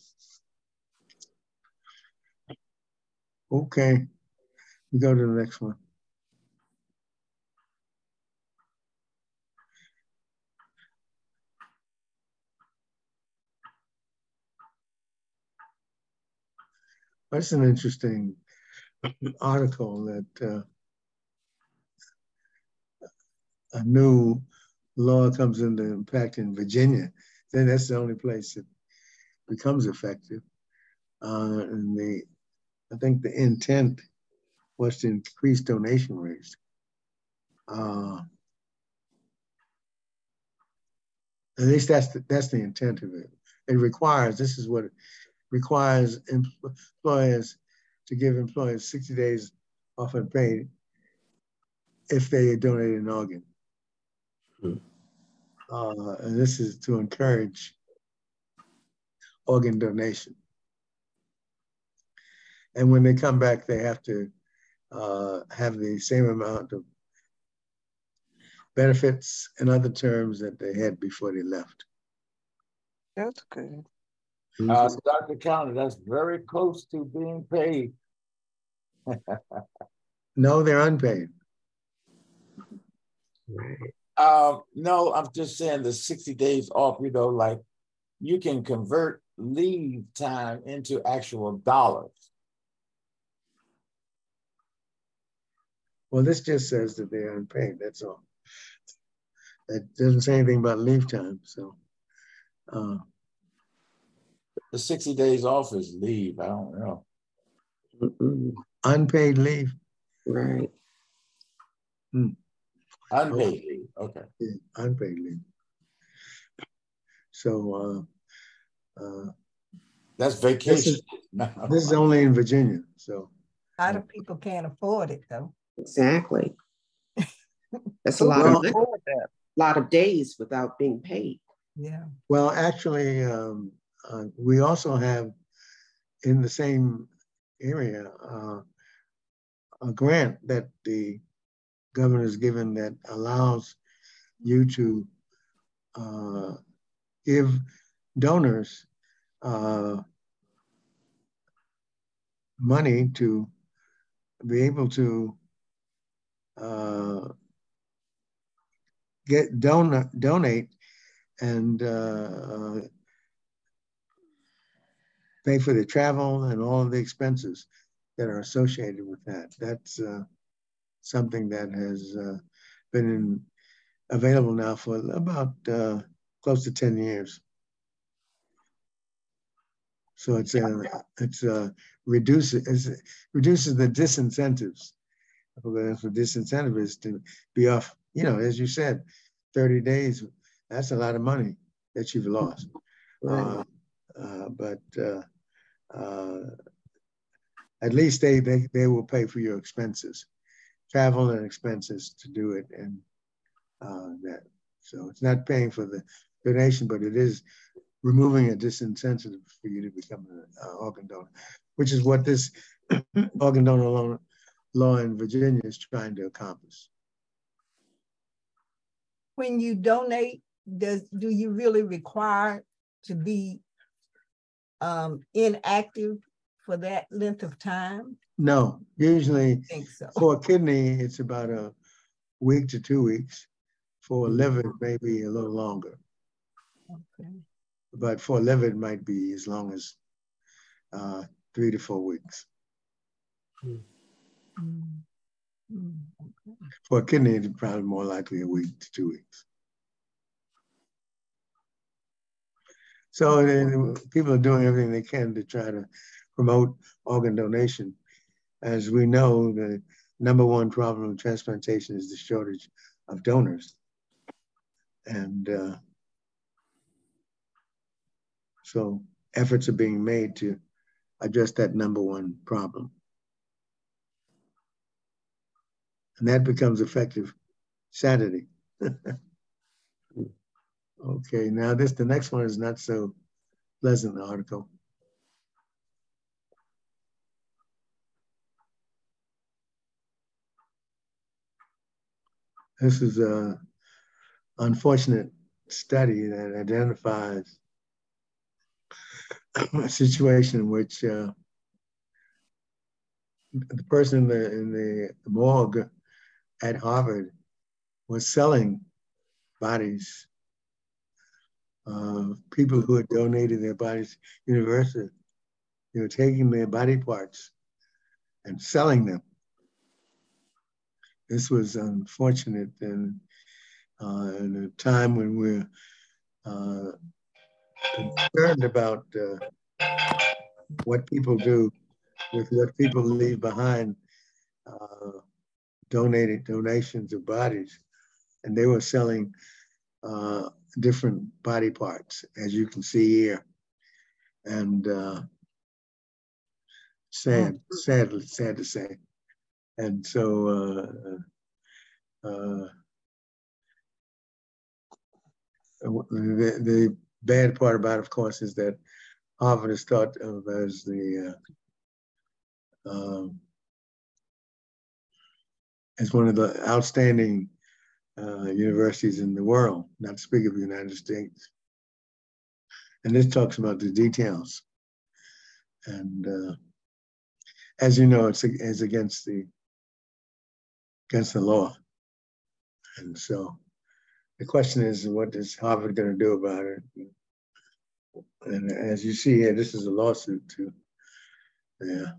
Okay, we go to the next one. That's an interesting article that uh, a new law comes into impact in Virginia. Then that's the only place it becomes effective. Uh, and the I think the intent was to increase donation rates. Uh, at least that's the, that's the intent of it. It requires, this is what it requires employers to give employees 60 days off unpaid if they donate an organ. Hmm. Uh, and this is to encourage organ donation. And when they come back, they have to uh, have the same amount of benefits and other terms that they had before they left. That's good. Uh, Dr. County, that's very close to being paid. [laughs] no, they're unpaid. Right. Um, no, I'm just saying the 60 days off, you know, like you can convert leave time into actual dollars. Well, this just says that they're unpaid. That's all. It doesn't say anything about leave time. So, uh, the 60 days off is leave. I don't know. Mm-mm. Unpaid leave. Right. Hmm. Unpaid leave. Okay. Yeah, unpaid leave. So, uh, uh, that's vacation. This is, [laughs] this is only in Virginia. So, a lot of people can't afford it though. Exactly. [laughs] That's a lot well, of a lot of days without being paid. Yeah. Well, actually, um, uh, we also have in the same area uh, a grant that the governor has given that allows you to uh, give donors uh, money to be able to uh, get don donate and uh, pay for the travel and all of the expenses that are associated with that. That's uh, something that has uh, been in, available now for about uh, close to 10 years. So it's uh, it's uh, reduces it's, reduces the disincentives for disincentive is to be off, you know, as you said, 30 days, that's a lot of money that you've lost. Right. Uh, uh, but uh, uh, at least they, they, they will pay for your expenses, travel and expenses to do it. And uh, that, so it's not paying for the donation, but it is removing a disincentive for you to become an uh, organ donor, which is what this [clears throat] organ donor law, law in Virginia is trying to accomplish. When you donate, does do you really require to be um, inactive for that length of time? No, usually Think so. for a kidney, it's about a week to two weeks. For a liver, maybe a little longer. Okay. But for a liver, it might be as long as uh, three to four weeks. Mm. Mm. Okay. For a kidney, it's probably more likely a week to two weeks. So people are doing everything they can to try to promote organ donation. As we know, the number one problem of transplantation is the shortage of donors. And uh, so efforts are being made to address that number one problem. And that becomes effective Saturday. [laughs] Okay, now this the next one is not so pleasant article. This is a unfortunate study that identifies a situation in which uh, the person in the, in the morgue at Harvard was selling bodies uh, people who had donated their bodies to university. They were taking their body parts and selling them. This was unfortunate and uh, in a time when we're uh, concerned about uh, what people do with what people leave behind, uh, donated donations of bodies, and they were selling uh, different body parts, as you can see here. And uh, sad, oh. sad, sad to say. And so uh, uh, the, the bad part about it, of course, is that Harvard is thought of as the uh, um, as one of the outstanding uh, universities in the world, not to speak of the United States. And this talks about the details. And uh, as you know, it's, it's against the against the law. And so the question is, what is Harvard going to do about it? And as you see here, this is a lawsuit too. Yeah.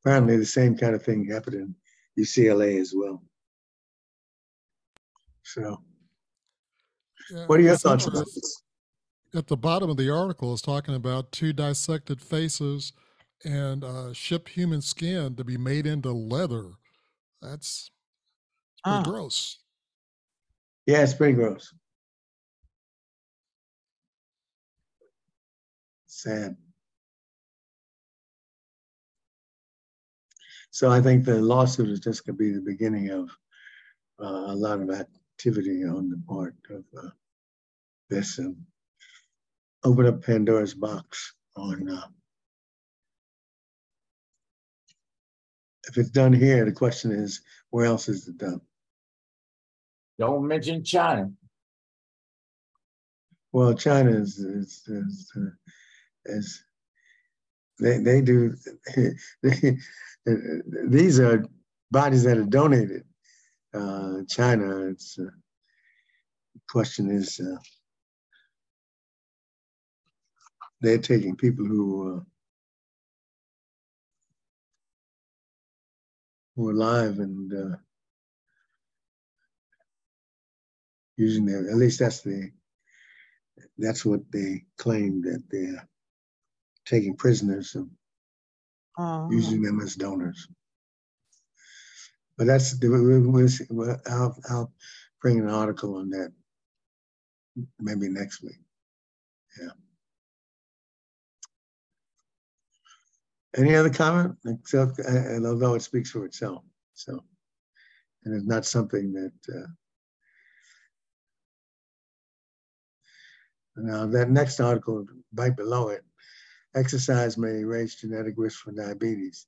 Apparently the same kind of thing happened in UCLA as well. So, yeah, what are your thoughts about this? At the bottom of the article is talking about two dissected faces and uh, ship human skin to be made into leather. That's pretty ah. gross. Yeah, it's pretty gross. Sad. So I think the lawsuit is just going to be the beginning of uh, a lot of activity on the part of uh, this and open up Pandora's box on uh, if it's done here, the question is, where else is it done? Don't mention China. Well, China is, is, is, uh, is they, they do, [laughs] they, these are bodies that are donated uh, China, it's uh, the question is uh, they're taking people who uh, who are alive and uh, using their at least that's the that's what they claim that they're taking prisoners and uh-huh. using them as donors. But that's I'll, I'll bring an article on that maybe next week. Yeah. Any other comment? Except, and although it speaks for itself, so, and it's not something that Uh, Now, that next article, right below it, exercise may raise genetic risk for diabetes.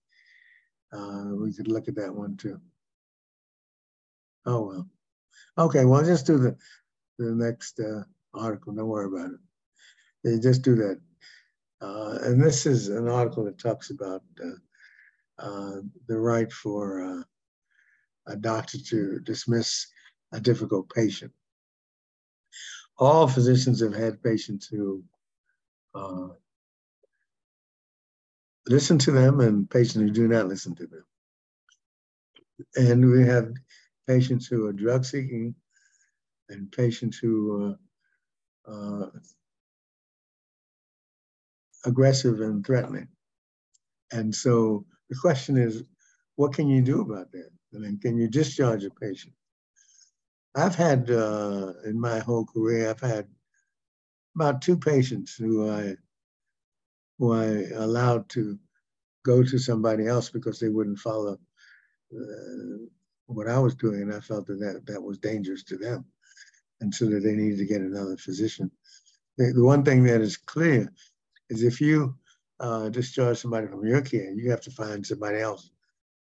Uh, we could look at that one too. Oh, well. Okay, well, just do the, the next uh, article. Don't worry about it. They just do that. Uh, and this is an article that talks about uh, uh the right for uh, a doctor to dismiss a difficult patient. All physicians have had patients who listen to them and patients who do not listen to them. And we have patients who are drug seeking and patients who are uh, aggressive and threatening. And so the question is, what can you do about that? I mean, can you discharge a patient? I've had, uh, in my whole career, I've had about two patients who I who I allowed to go to somebody else because they wouldn't follow uh, what I was doing, and I felt that, that that was dangerous to them, and so that they needed to get another physician. The, the one thing that is clear is if you uh, discharge somebody from your care, you have to find somebody else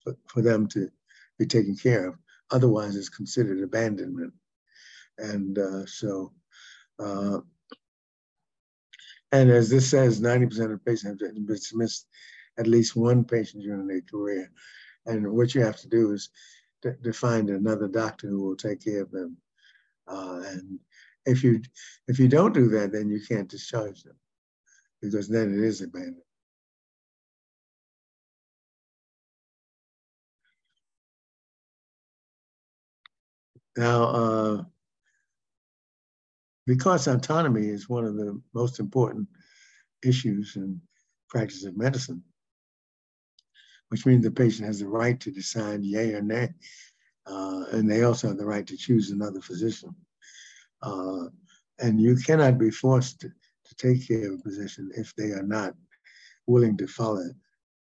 for, for them to be taken care of. Otherwise, it's considered abandonment. And uh, so, uh, and as this says, 90% of patients have dismissed at least one patient during their career. And what you have to do is to, to find another doctor who will take care of them. Uh, and if you if you don't do that, then you can't discharge them because then it is abandoned. Now, uh, because autonomy is one of the most important issues in practice of medicine, which means the patient has the right to decide yay or nay, uh, and they also have the right to choose another physician. Uh, and you cannot be forced to, to take care of a physician if they are not willing to follow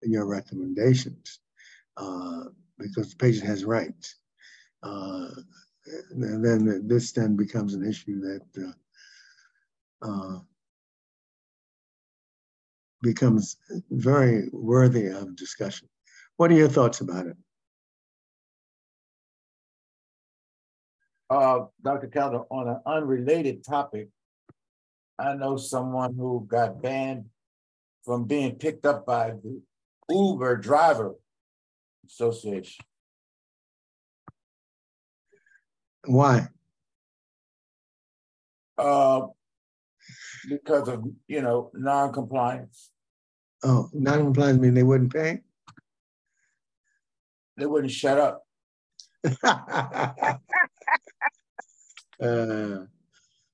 your recommendations, uh, because the patient has rights. And then this then becomes an issue that uh, uh, becomes very worthy of discussion. What are your thoughts about it? Uh, Dr. Callender, on an unrelated topic, I know someone who got banned from being picked up by the Uber Driver Association. Why? Uh, because of, you know, non-compliance. Oh, non-compliance mean they wouldn't pay? They wouldn't shut up. [laughs] uh,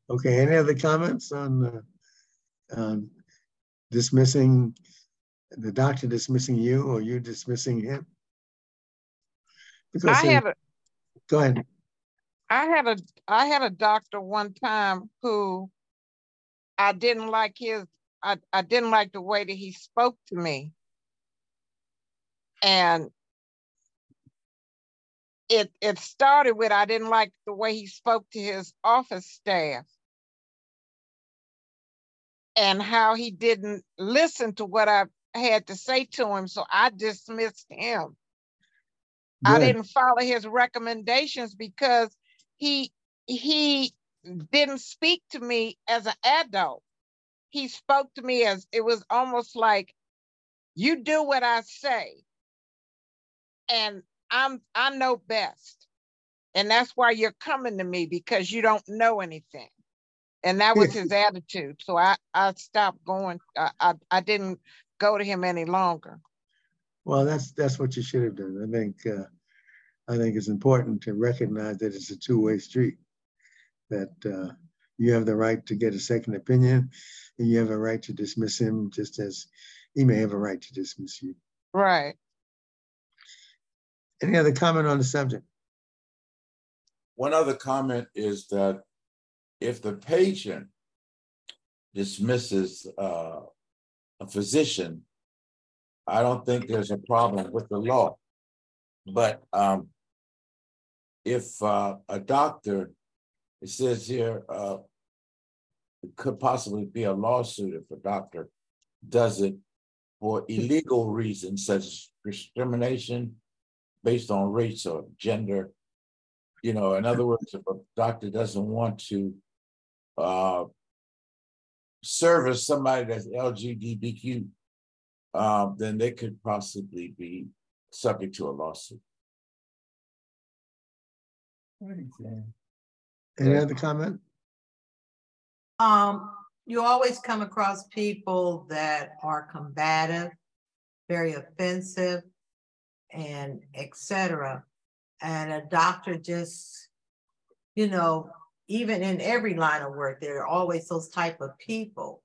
okay, any other comments on uh, dismissing, the doctor dismissing you or you dismissing him? Because I have a, go ahead. I had a I had a doctor one time who I didn't like his I, I didn't like the way that he spoke to me. And it it started with I didn't like the way he spoke to his office staff and how he didn't listen to what I had to say to him. So I dismissed him. Good. I didn't follow his recommendations because he he didn't speak to me as an adult. He spoke to me as it was almost like you do what I say. And I'm I know best. And that's why you're coming to me because you don't know anything. And that was his attitude. So I, I stopped going. I, I, I didn't go to him any longer. Well, that's that's what you should have done. I think uh, I think it's important to recognize that it's a two-way street, that uh, you have the right to get a second opinion and you have a right to dismiss him just as he may have a right to dismiss you. Right. Any other comment on the subject? One other comment is that if the patient dismisses uh, a physician, I don't think there's a problem with the law. But um, if uh, a doctor, it says here, uh, could possibly be a lawsuit if a doctor does it for illegal reasons such as discrimination based on race or gender. You know, in other words, if a doctor doesn't want to uh, service somebody that's LGBTQ, uh, then they could possibly be subject to a lawsuit. Any other comment? Um, you always come across people that are combative, very offensive, and etc. And a doctor just, you know, even in every line of work, there are always those type of people.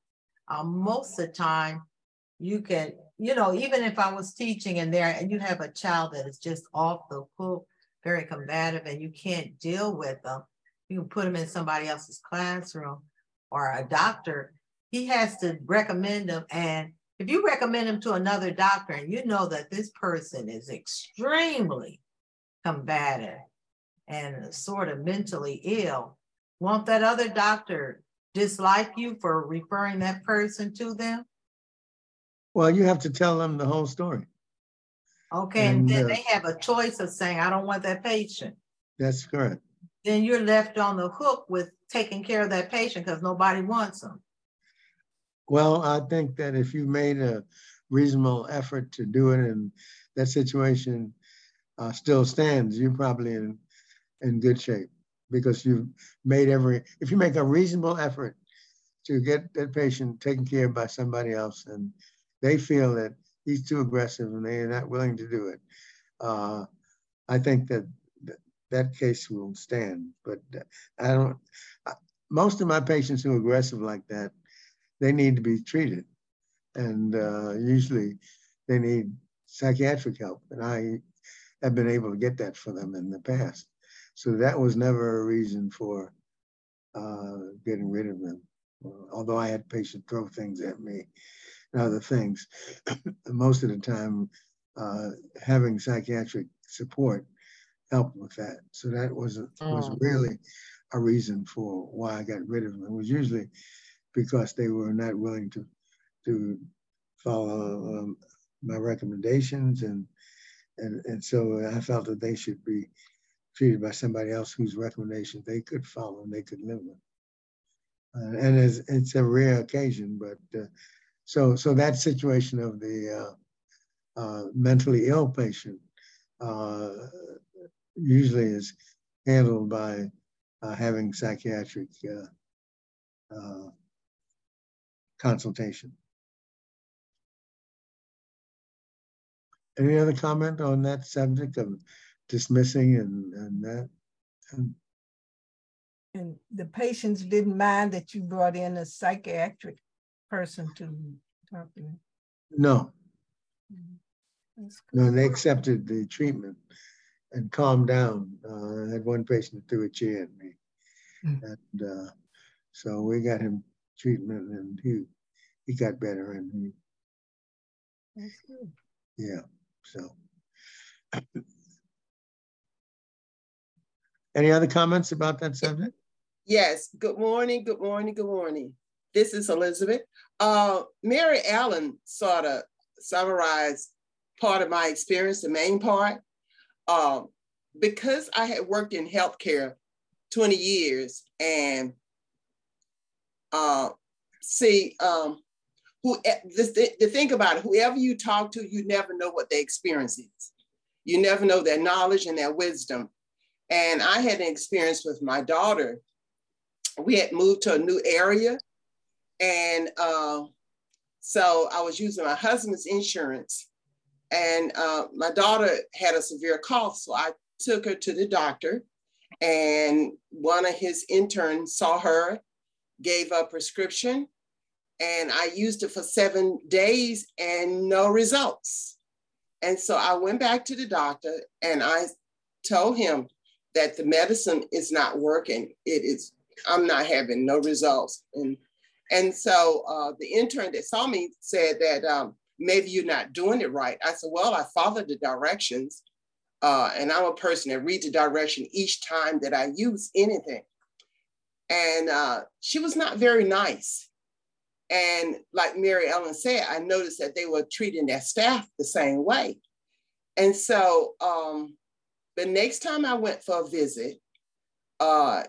Um, most of the time, you can, you know, even if I was teaching in there and you have a child that is just off the hook, very combative, and you can't deal with them, you can put them in somebody else's classroom or a doctor, he has to recommend them. And if you recommend them to another doctor and you know that this person is extremely combative and sort of mentally ill, won't that other doctor dislike you for referring that person to them? Well, you have to tell them the whole story. Okay, and, and then uh, they have a choice of saying, I don't want that patient. That's correct. Then you're left on the hook with taking care of that patient because nobody wants them. Well, I think that if you made a reasonable effort to do it and that situation uh, still stands, you're probably in, in good shape because you've made every, if you make a reasonable effort to get that patient taken care of by somebody else and they feel that he's too aggressive and they're not willing to do it, uh, I think that that case will stand. But I don't, most of my patients who are aggressive like that, they need to be treated. And uh, usually they need psychiatric help. And I have been able to get that for them in the past. So that was never a reason for uh, getting rid of them. Although I had patients throw things at me and other things, [coughs] most of the time uh, having psychiatric support helped with that. So that was was oh. really a reason for why I got rid of them. It was usually because they were not willing to to follow um, my recommendations and and and so I felt that they should be treated by somebody else whose recommendations they could follow and they could live with. Uh, and it's, it's, a rare occasion, but uh, so so that situation of the uh, uh mentally ill patient uh, usually is handled by uh, having psychiatric consultation. Any other comment on that subject of dismissing and, and that. And, and the patients didn't mind that you brought in a psychiatric person to talk to? No. Mm-hmm. No, they accepted the treatment and calmed down. Uh, I had one patient threw a chair at me. Mm. And uh, so we got him treatment and he he got better and he That's good. yeah, so Any other comments about that subject? Yes. Good morning. Good morning. Good morning. This is Elizabeth. Uh, Mary Ellen sort of summarized part of my experience, the main part. Um, because I had worked in healthcare 20 years and uh, see, um, who the, the thing about it, whoever you talk to, you never know what their experience is. You never know their knowledge and their wisdom. And I had an experience with my daughter. We had moved to a new area. And uh, so I was using my husband's insurance. And uh, my daughter had a severe cough. So I took her to the doctor. And one of his interns saw her, gave a prescription. And I used it for seven days and no results. And so I went back to the doctor and I told him, that the medicine is not working. It is, I'm not having no results. And, and so uh, the intern that saw me said that um, maybe you're not doing it right. I said, well, I followed the directions. Uh, and I'm a person that reads the direction each time that I use anything. And uh, she was not very nice. And like Mary Ellen said, I noticed that they were treating their staff the same way. And so um, the next time I went for a visit, uh,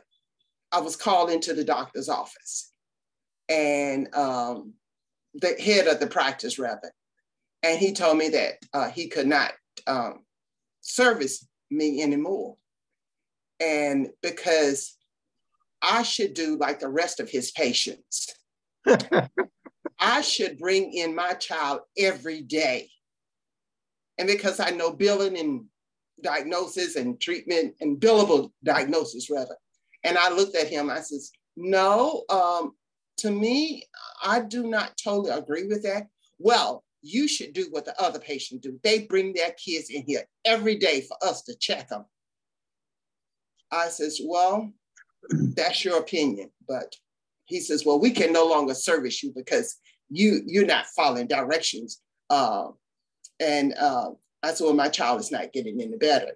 I was called into the doctor's office and um, the head of the practice rather. And he told me that uh, he could not um, service me anymore. And because I should do like the rest of his patients, [laughs] I should bring in my child every day. And because I know billing and diagnosis and treatment and billable diagnosis rather. And I looked at him, I says, no, um, to me, I do not totally agree with that. Well, you should do what the other patient do. They bring their kids in here every day for us to check them. I says, well, [clears throat] that's your opinion. But he says, well, we can no longer service you because you, you're not following directions. Uh, and uh, I said, well, my child is not getting any better.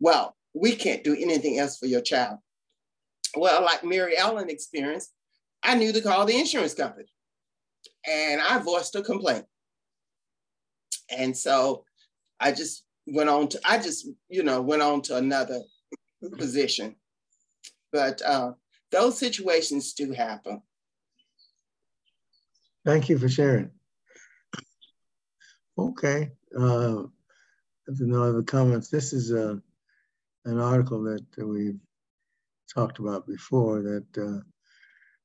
Well, we can't do anything else for your child. Well, like Mary Ellen experienced, I knew to call the insurance company and I voiced a complaint. And so I just went on to, I just, you know, went on to another position. But uh, those situations do happen. Thank you for sharing. Okay. Uh, no other comments, this is a, uh, an article that we've talked about before that uh,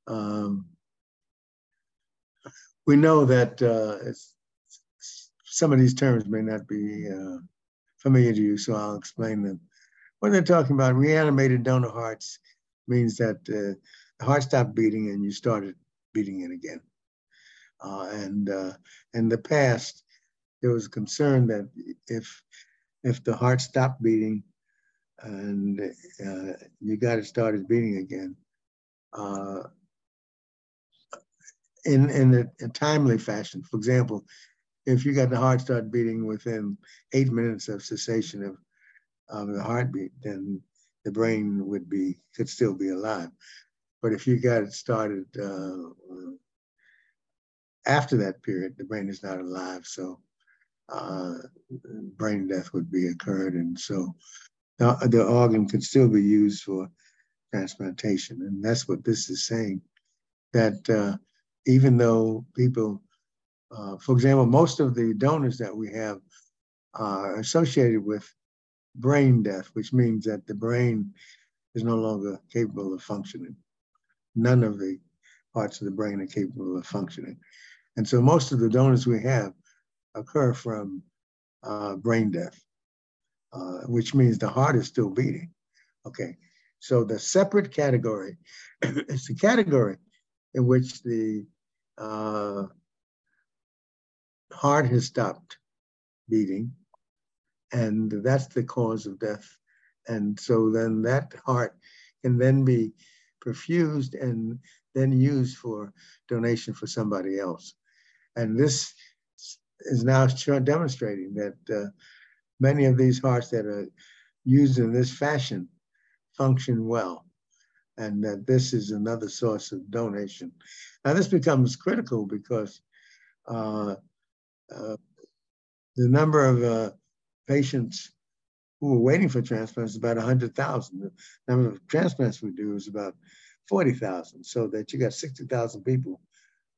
um, we know that uh, some of these terms may not be uh, familiar to you, so I'll explain them. What they're talking about, reanimated donor hearts, means that uh, the heart stopped beating and you started beating it again. Uh, and uh, in the past, there was concern that if if the heart stopped beating and uh, you got it started beating again, in in a, a, timely fashion. For example, if you got the heart start beating within eight minutes of cessation of, of the heartbeat, then the brain would be could still be alive. But if you got it started uh, after that period, the brain is not alive. So uh, brain death would be occurred. And so the, the organ could still be used for transplantation. And that's what this is saying, that uh, even though people, uh, for example, most of the donors that we have are associated with brain death, which means that the brain is no longer capable of functioning. None of the parts of the brain are capable of functioning. And so most of the donors we have occur from uh, brain death, uh, which means the heart is still beating. Okay, so the separate category [coughs] is the category in which the uh, heart has stopped beating, and that's the cause of death. And so then that heart can then be perfused and then used for donation for somebody else. And this is now demonstrating that uh, many of these hearts that are used in this fashion function well, and that this is another source of donation. Now, this becomes critical because uh, uh, the number of uh, patients who are waiting for transplants is about 100,000. The number of transplants we do is about 40,000, so that you got 60,000 people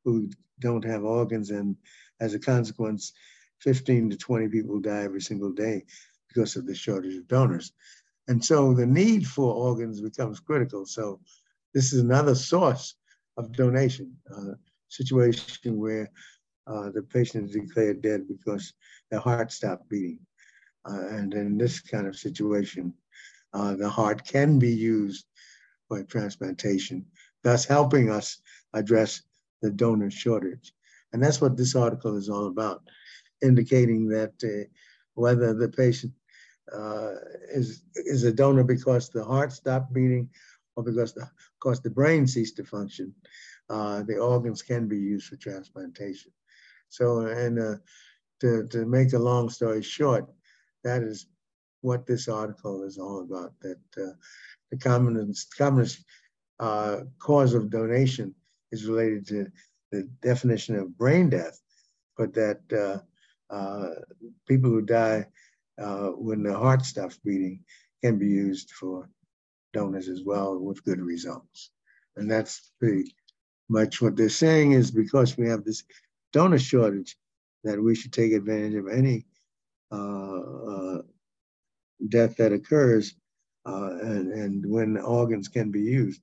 who don't have organs and as a consequence, 15 to 20 people die every single day because of the shortage of donors. And so the need for organs becomes critical. So this is another source of donation, uh, situation where uh, the patient is declared dead because the heart stopped beating. Uh, and in this kind of situation, uh, the heart can be used for transplantation, thus helping us address the donor shortage. And that's what this article is all about, indicating that uh, whether the patient uh, is, is a donor because the heart stopped beating or because the, because the brain ceased to function, uh, the organs can be used for transplantation. So, and uh, to, to make a long story short, that is what this article is all about, that uh, the communist, communist uh, cause of donation is related to the definition of brain death, but that uh, people who die uh, when the heart stops beating can be used for donors as well with good results. And that's pretty much what they're saying is because we have this donor shortage that we should take advantage of any uh, uh, death that occurs uh, and, and when organs can be used.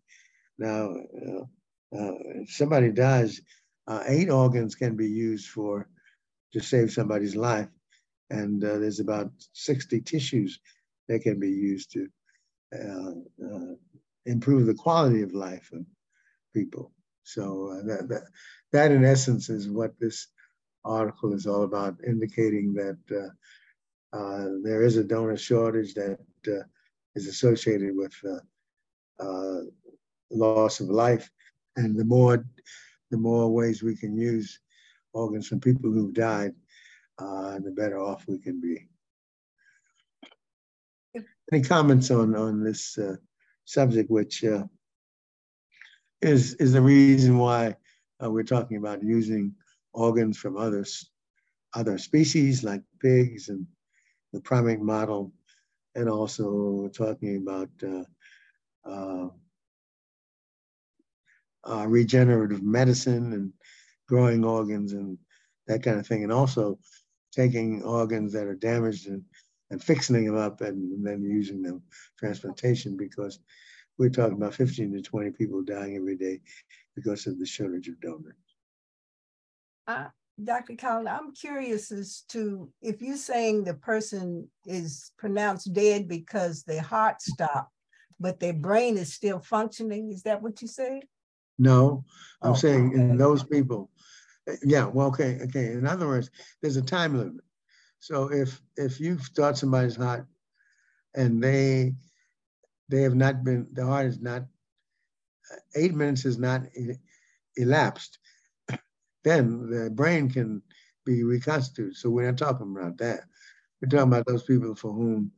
Now, uh, if somebody dies, uh, eight organs can be used for to save somebody's life. And uh, there's about 60 tissues that can be used to improve the quality of life of people. So that, that, that in essence is what this article is all about, indicating that uh, uh, there is a donor shortage that uh, is associated with loss of life. And the more, the more ways we can use organs from people who've died, uh, the better off we can be. Any comments on on this uh, subject, which uh, is is the reason why uh, we're talking about using organs from others, other species like pigs and the primate model, and also talking about uh, uh, uh, regenerative medicine and growing organs and that kind of thing, and also taking organs that are damaged and, and fixing them up and, then using them transplantation because we're talking about 15 to 20 people dying every day because of the shortage of donors. Uh, Dr. Collins, I'm curious as to if you're saying the person is pronounced dead because their heart stopped, but their brain is still functioning. Is that what you say? No, I'm oh, saying okay. in those people. Yeah, well, okay, okay. In other words, there's a time limit. So if if you start somebody's heart and they they have not been the heart is not eight minutes is not elapsed, [coughs] then the brain can be reconstituted. So we're not talking about that. We're talking about those people for whom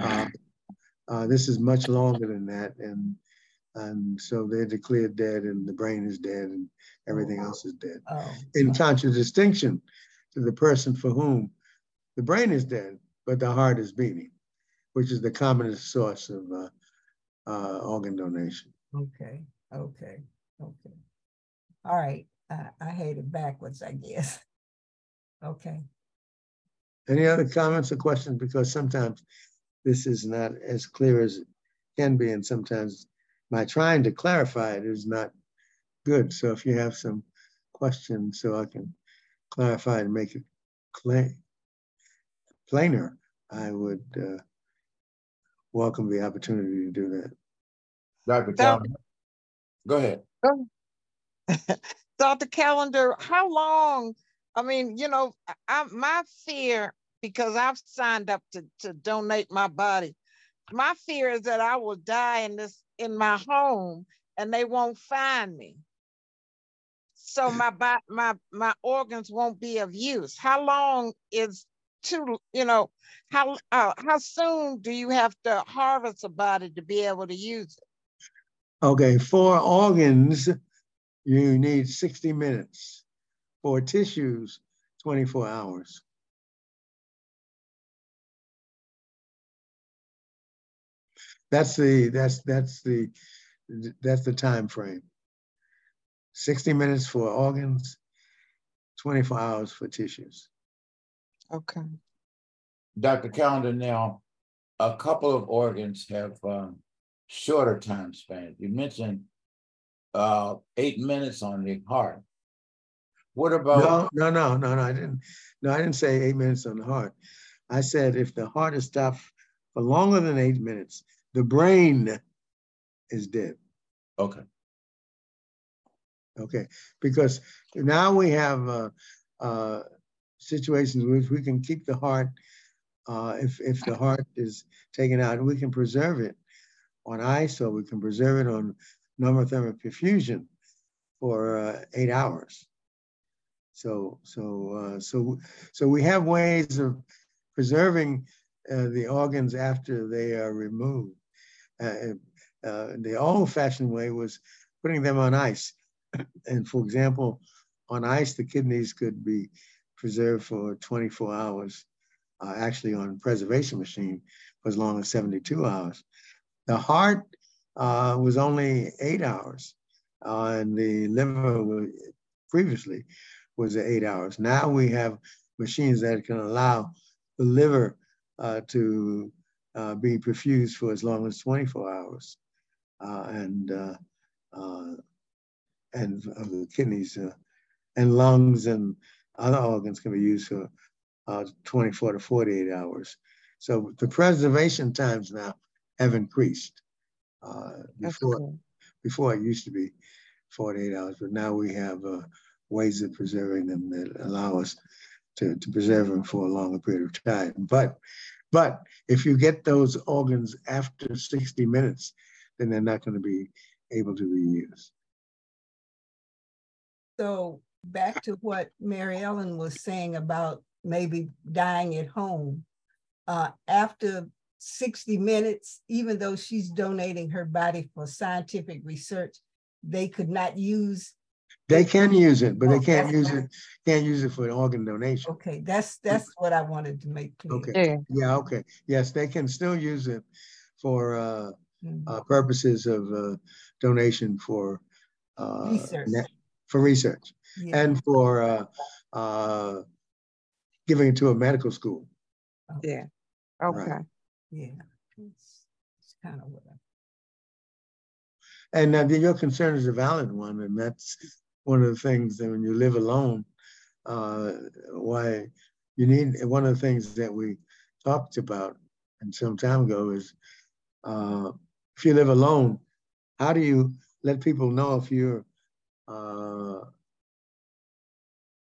uh, uh, this is much longer than that, and and so they're declared dead and the brain is dead and everything oh, else is dead. Oh. In contradistinction to the person for whom the brain is dead, but the heart is beating, which is the commonest source of uh, uh, organ donation. Okay, okay, okay. All right, I, I had it backwards, I guess. [laughs] Okay. Any other comments or questions? Because sometimes this is not as clear as it can be, and sometimes my trying to clarify it is not good. So if you have some questions so I can clarify and make it clear, plainer, I would uh, welcome the opportunity to do that. Dr. Callender, go ahead. [laughs] Dr. Callender, how long? I mean, you know, I, my fear, because I've signed up to, to donate my body, my fear is that I will die in this in my home and they won't find me. So my my my organs won't be of use. How long is too, you know, how uh, how soon do you have to harvest a body to be able to use it? Okay, for organs, you need 60 minutes. For tissues, 24 hours. That's the that's that's the that's the time frame. 60 minutes for organs, 24 hours for tissues. Okay. Dr. Callender, now a couple of organs have um, shorter time spans. You mentioned uh, eight minutes on the heart. What about? No, no, no, no, no. I didn't. No, I didn't say eight minutes on the heart. I said if the heart is stopped for longer than eight minutes, the brain is dead. Okay. Okay, because now we have uh, uh, situations where we can keep the heart, uh, if, if the heart is taken out, we can preserve it on ice or we can preserve it on normothermic perfusion for uh, eight hours. So, so, uh, so, so we have ways of preserving uh, the organs after they are removed. Uh, uh, the old fashioned way was putting them on ice. [clears throat] and for example, on ice, the kidneys could be preserved for 24 hours, uh, actually on preservation machine for as long as 72 hours. The heart uh, was only eight hours, uh, and the liver was, previously was eight hours. Now we have machines that can allow the liver uh, to uh, be perfused for as long as 24 hours, uh, and and the kidneys and lungs and other organs can be used for 24 to 48 hours. So the preservation times now have increased. Uh, before, cool. before it used to be 48 hours, but now we have uh, ways of preserving them that allow us to, to preserve them for a longer period of time. But, but if you get those organs after 60 minutes, then they're not going to be able to be used. So back to what Mary Ellen was saying about maybe dying at home. Uh, after 60 minutes, even though she's donating her body for scientific research, they could not use. They can use it, but oh, they can't use it. Can't use it for an organ donation. Okay, that's that's what I wanted to make clear. Okay. Yeah. yeah okay. Yes, they can still use it for uh, mm-hmm. uh, purposes of uh, donation for uh, research. for research yeah. and for uh, uh, giving it to a medical school. Yeah. Okay. Right. Yeah, it's, it's kind of what I. And uh, your concern is a valid one, and that's one of the things that when you live alone, uh, why you need one of the things that we talked about and some time ago is uh, if you live alone, how do you let people know if you're uh,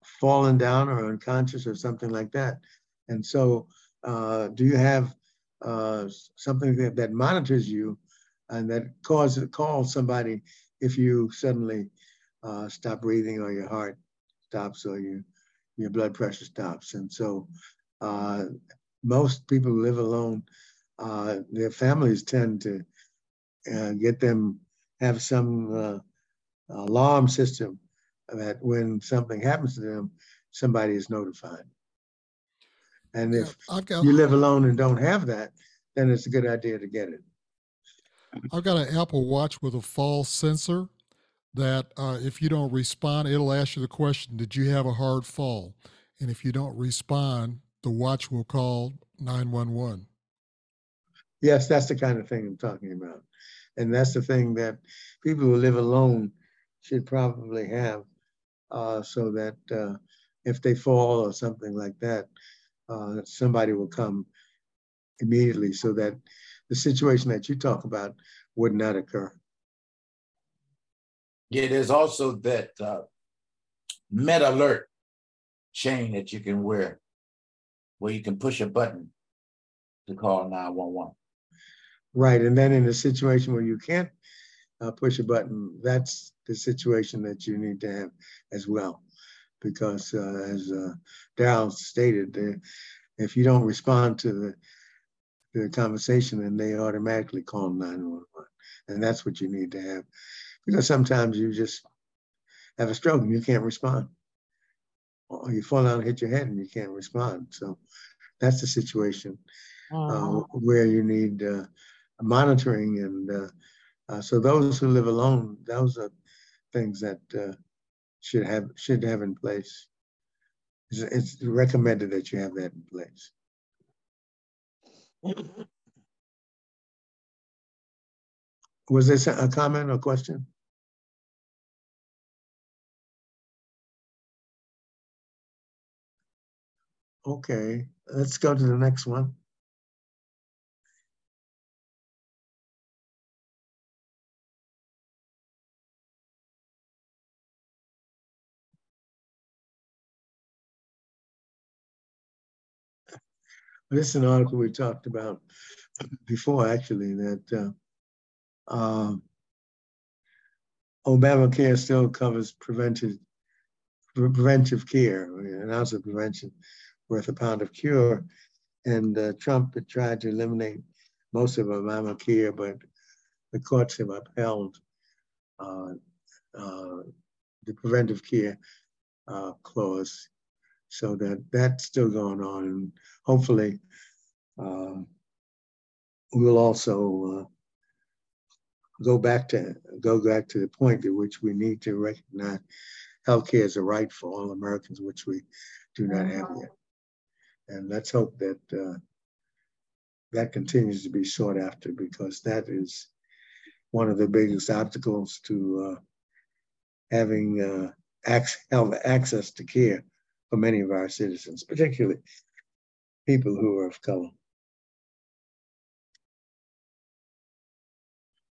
fallen down or unconscious or something like that? And so, uh, do you have uh, something that, that monitors you and that causes calls somebody if you suddenly uh, stop breathing or your heart stops or you, your blood pressure stops. And so uh, most people who live alone, uh, their families tend to uh, get them have some uh, alarm system that when something happens to them, somebody is notified. And if got, you live alone and don't have that, then it's a good idea to get it. I've got an Apple Watch with a fall sensor that uh, if you don't respond, it'll ask you the question, Did you have a hard fall? And if you don't respond, the watch will call 911. Yes, that's the kind of thing I'm talking about. And that's the thing that people who live alone should probably have uh, so that uh, if they fall or something like that, uh, somebody will come immediately so that the situation that you talk about would not occur. Yeah, there's also that uh, med alert chain that you can wear where you can push a button to call 911. Right. And then in a situation where you can't uh, push a button, that's the situation that you need to have as well because uh, as uh, Darryl stated, if you don't respond to the, the conversation, then they automatically call 911. And that's what you need to have. Because sometimes you just have a stroke and you can't respond. Or you fall down and hit your head and you can't respond. So that's the situation uh, where you need uh, monitoring. And uh, uh, so those who live alone, those are things that should have should have in place. It's, it's recommended that you have that in place. [clears throat] Was this a comment or question? Okay, let's go to the next one. This is an article we talked about before, actually, that uh, uh, Obamacare still covers preventive preventive care, an ounce prevention worth a pound of cure. And uh, Trump had tried to eliminate most of Obamacare, but the courts have upheld uh, uh, the preventive care uh, clause. So that that's still going on, and hopefully uh, we'll also uh, go back to go back to the point at which we need to recognize healthcare as a right for all Americans, which we do not have yet. And let's hope that uh, that continues to be sought after because that is one of the biggest obstacles to uh, having uh, access to care for many of our citizens, particularly people who are of color.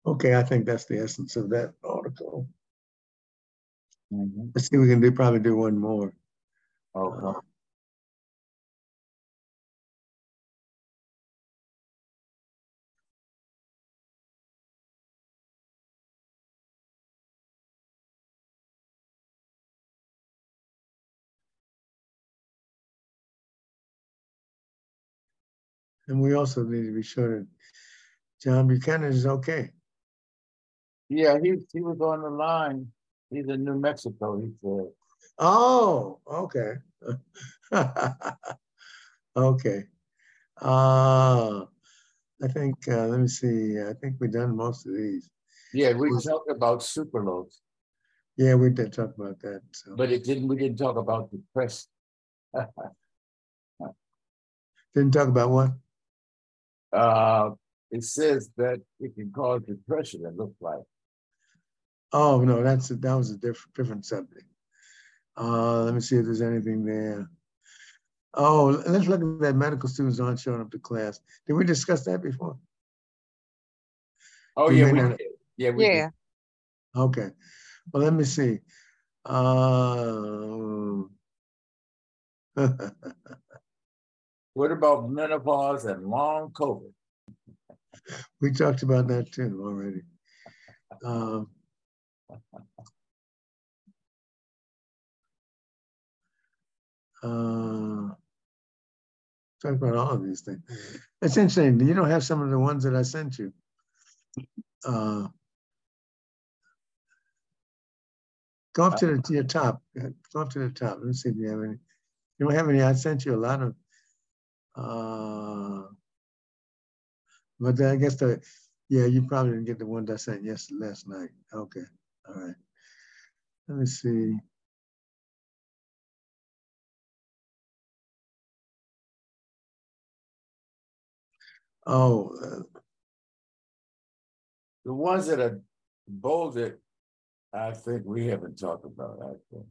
Okay, I think that's the essence of that article. Mm -hmm. Let's see, we can do probably do one more. Okay. Uh, And we also need to be sure that John Buchanan is okay. Yeah, he he was on the line. He's in New Mexico, he said. Oh, okay. [laughs] okay. Uh, I think, uh, let me see, I think we've done most of these. Yeah, we talked about superloads. Yeah, we did talk about that. So. But it didn't, we didn't talk about the press. [laughs] didn't talk about what? Uh, it says that it can cause depression, it looks like. Oh, no, that's a, that was a different, different subject. Uh, let me see if there's anything there. Oh, let's look at that medical students aren't showing up to class. Did we discuss that before? Oh, yeah, we did. Yeah, we yeah. Did. Okay. Well, let me see. Uh, [laughs] [laughs] What about menopause and long COVID? We talked about that too already. Um, uh, talk about all of these things. It's interesting. You don't have some of the ones that I sent you. Uh, go up to the to your top. Go up to the top. Let me see if you have any. You don't have any. I sent you a lot of uh, but I guess the, yeah, you probably didn't get the one I sent yes last night. Okay, all right. Let me see. Oh, uh, the ones that are bolded, I think we haven't talked about. Actually.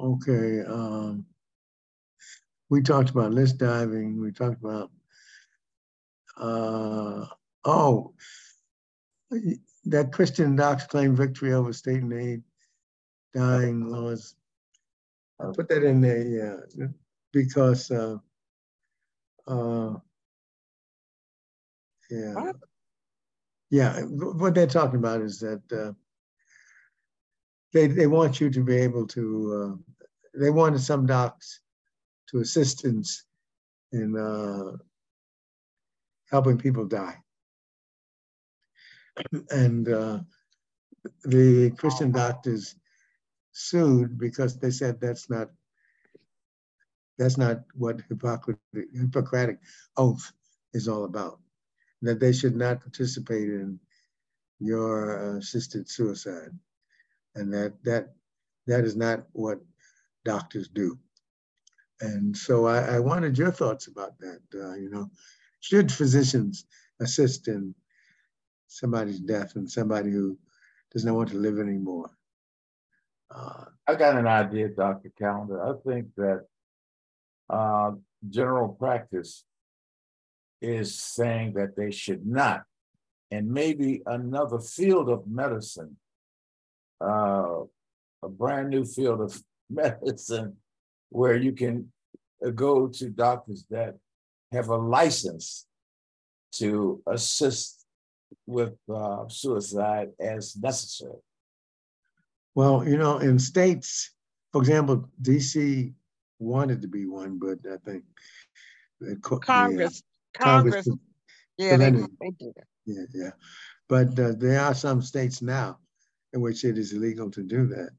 Okay. Um, we talked about list diving. We talked about, uh, oh, that Christian docs claim victory over state and aid dying laws. I'll put that in there, yeah, because, uh, uh, yeah. What? Yeah, what they're talking about is that uh, they, they want you to be able to, uh, they wanted some docs to assistance in uh, helping people die. And uh, the Christian doctors sued because they said that's not that's not what Hippocratic, Hippocratic oath is all about. That they should not participate in your assisted suicide, and that that that is not what doctors do. And so I, I wanted your thoughts about that. Uh, you know, should physicians assist in somebody's death and somebody who does not want to live anymore? Uh, I got an idea, Dr. Callender. I think that uh, general practice is saying that they should not, and maybe another field of medicine, uh, a brand new field of [laughs] medicine where you can uh, go to doctors that have a license to assist with uh, suicide as necessary. Well, you know, in states, for example, DC wanted to be one, but I think Congress, the, uh, Congress, Congress, yeah, they, they did. Yeah, yeah. But uh, there are some states now in which it is illegal to do that.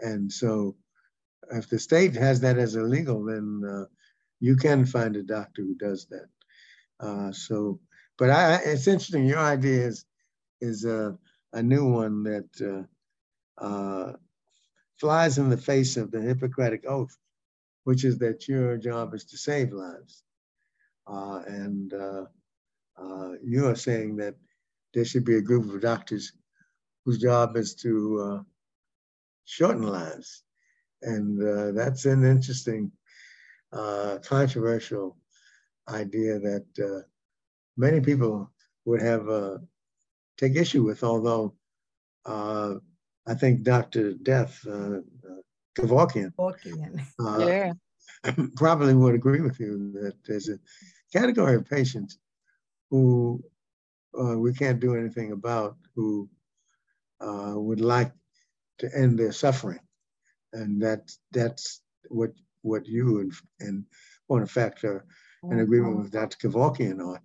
And so if the state has that as illegal, then uh, you can find a doctor who does that. Uh, so, but I, it's interesting. Your idea is is a, a new one that uh, uh, flies in the face of the Hippocratic Oath, which is that your job is to save lives. Uh, and uh, you are saying that there should be a group of doctors whose job is to shorten lives. And uh, that's an interesting, uh, controversial idea that uh, many people would have uh, take issue with, although uh, I think Dr. Death, uh, Kevorkian, [laughs] yeah. probably would agree with you that there's a category of patients who we can't do anything about, who would like to end their suffering and that that's what what you and, and well, in fact, are in agreement with Dr. Kevorkian on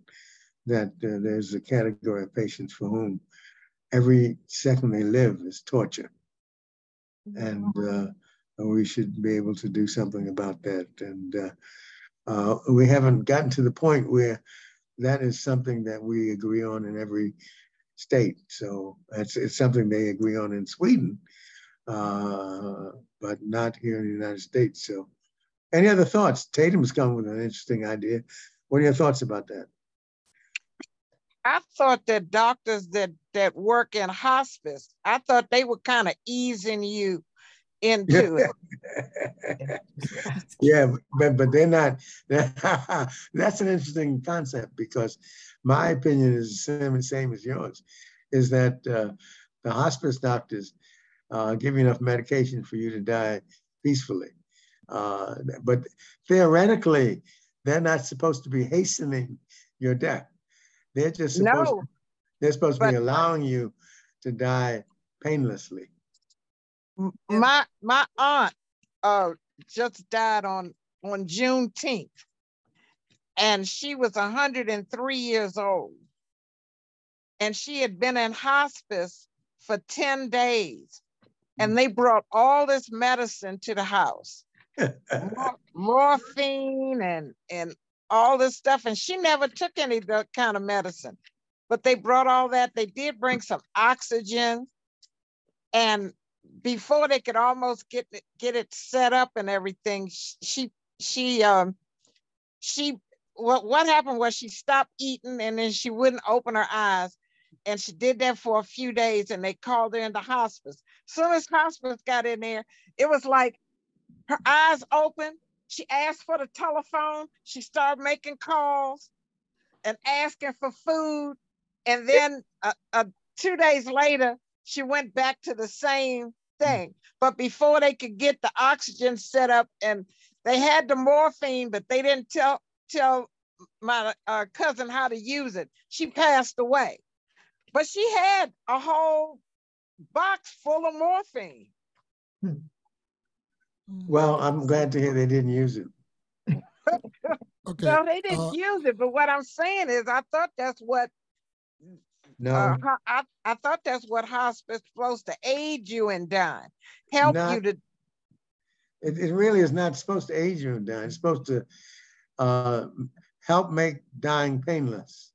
that uh, there's a category of patients for whom every second they live is torture, and uh, we should be able to do something about that. And uh, uh, we haven't gotten to the point where that is something that we agree on in every state. So it's, it's something they agree on in Sweden uh, but not here in the United States. So, any other thoughts? Tatum's come with an interesting idea. What are your thoughts about that? I thought that doctors that that work in hospice, I thought they were kind of easing you into it. [laughs] yeah, but but they're not. [laughs] that's an interesting concept because my opinion is the same, same as yours. Is that uh, the hospice doctors uh, give you enough medication for you to die peacefully. Uh, but theoretically, they're not supposed to be hastening your death. They're just supposed no, to, they're supposed to be allowing you to die painlessly. My my aunt uh, just died on on Juneteenth, and she was 103 years old, and she had been in hospice for 10 days and they brought all this medicine to the house. [laughs] Mor- morphine and and all this stuff and she never took any of that kind of medicine. But they brought all that. They did bring some oxygen and before they could almost get it, get it set up and everything she she um she what what happened was she stopped eating and then she wouldn't open her eyes and she did that for a few days and they called her into hospice. Soon as hospice got in there, it was like her eyes open. She asked for the telephone. She started making calls and asking for food. And then uh, uh, two days later, she went back to the same thing. But before they could get the oxygen set up and they had the morphine, but they didn't tell tell my uh, cousin how to use it. She passed away. But she had a whole box full of morphine. Well, I'm glad to hear they didn't use it. [laughs] okay. No, they didn't uh, use it. But what I'm saying is, I thought that's what. No, uh, I, I thought that's what hospice supposed to aid you in dying, help not, you to. It, it really is not supposed to aid you in dying. It's supposed to uh, help make dying painless.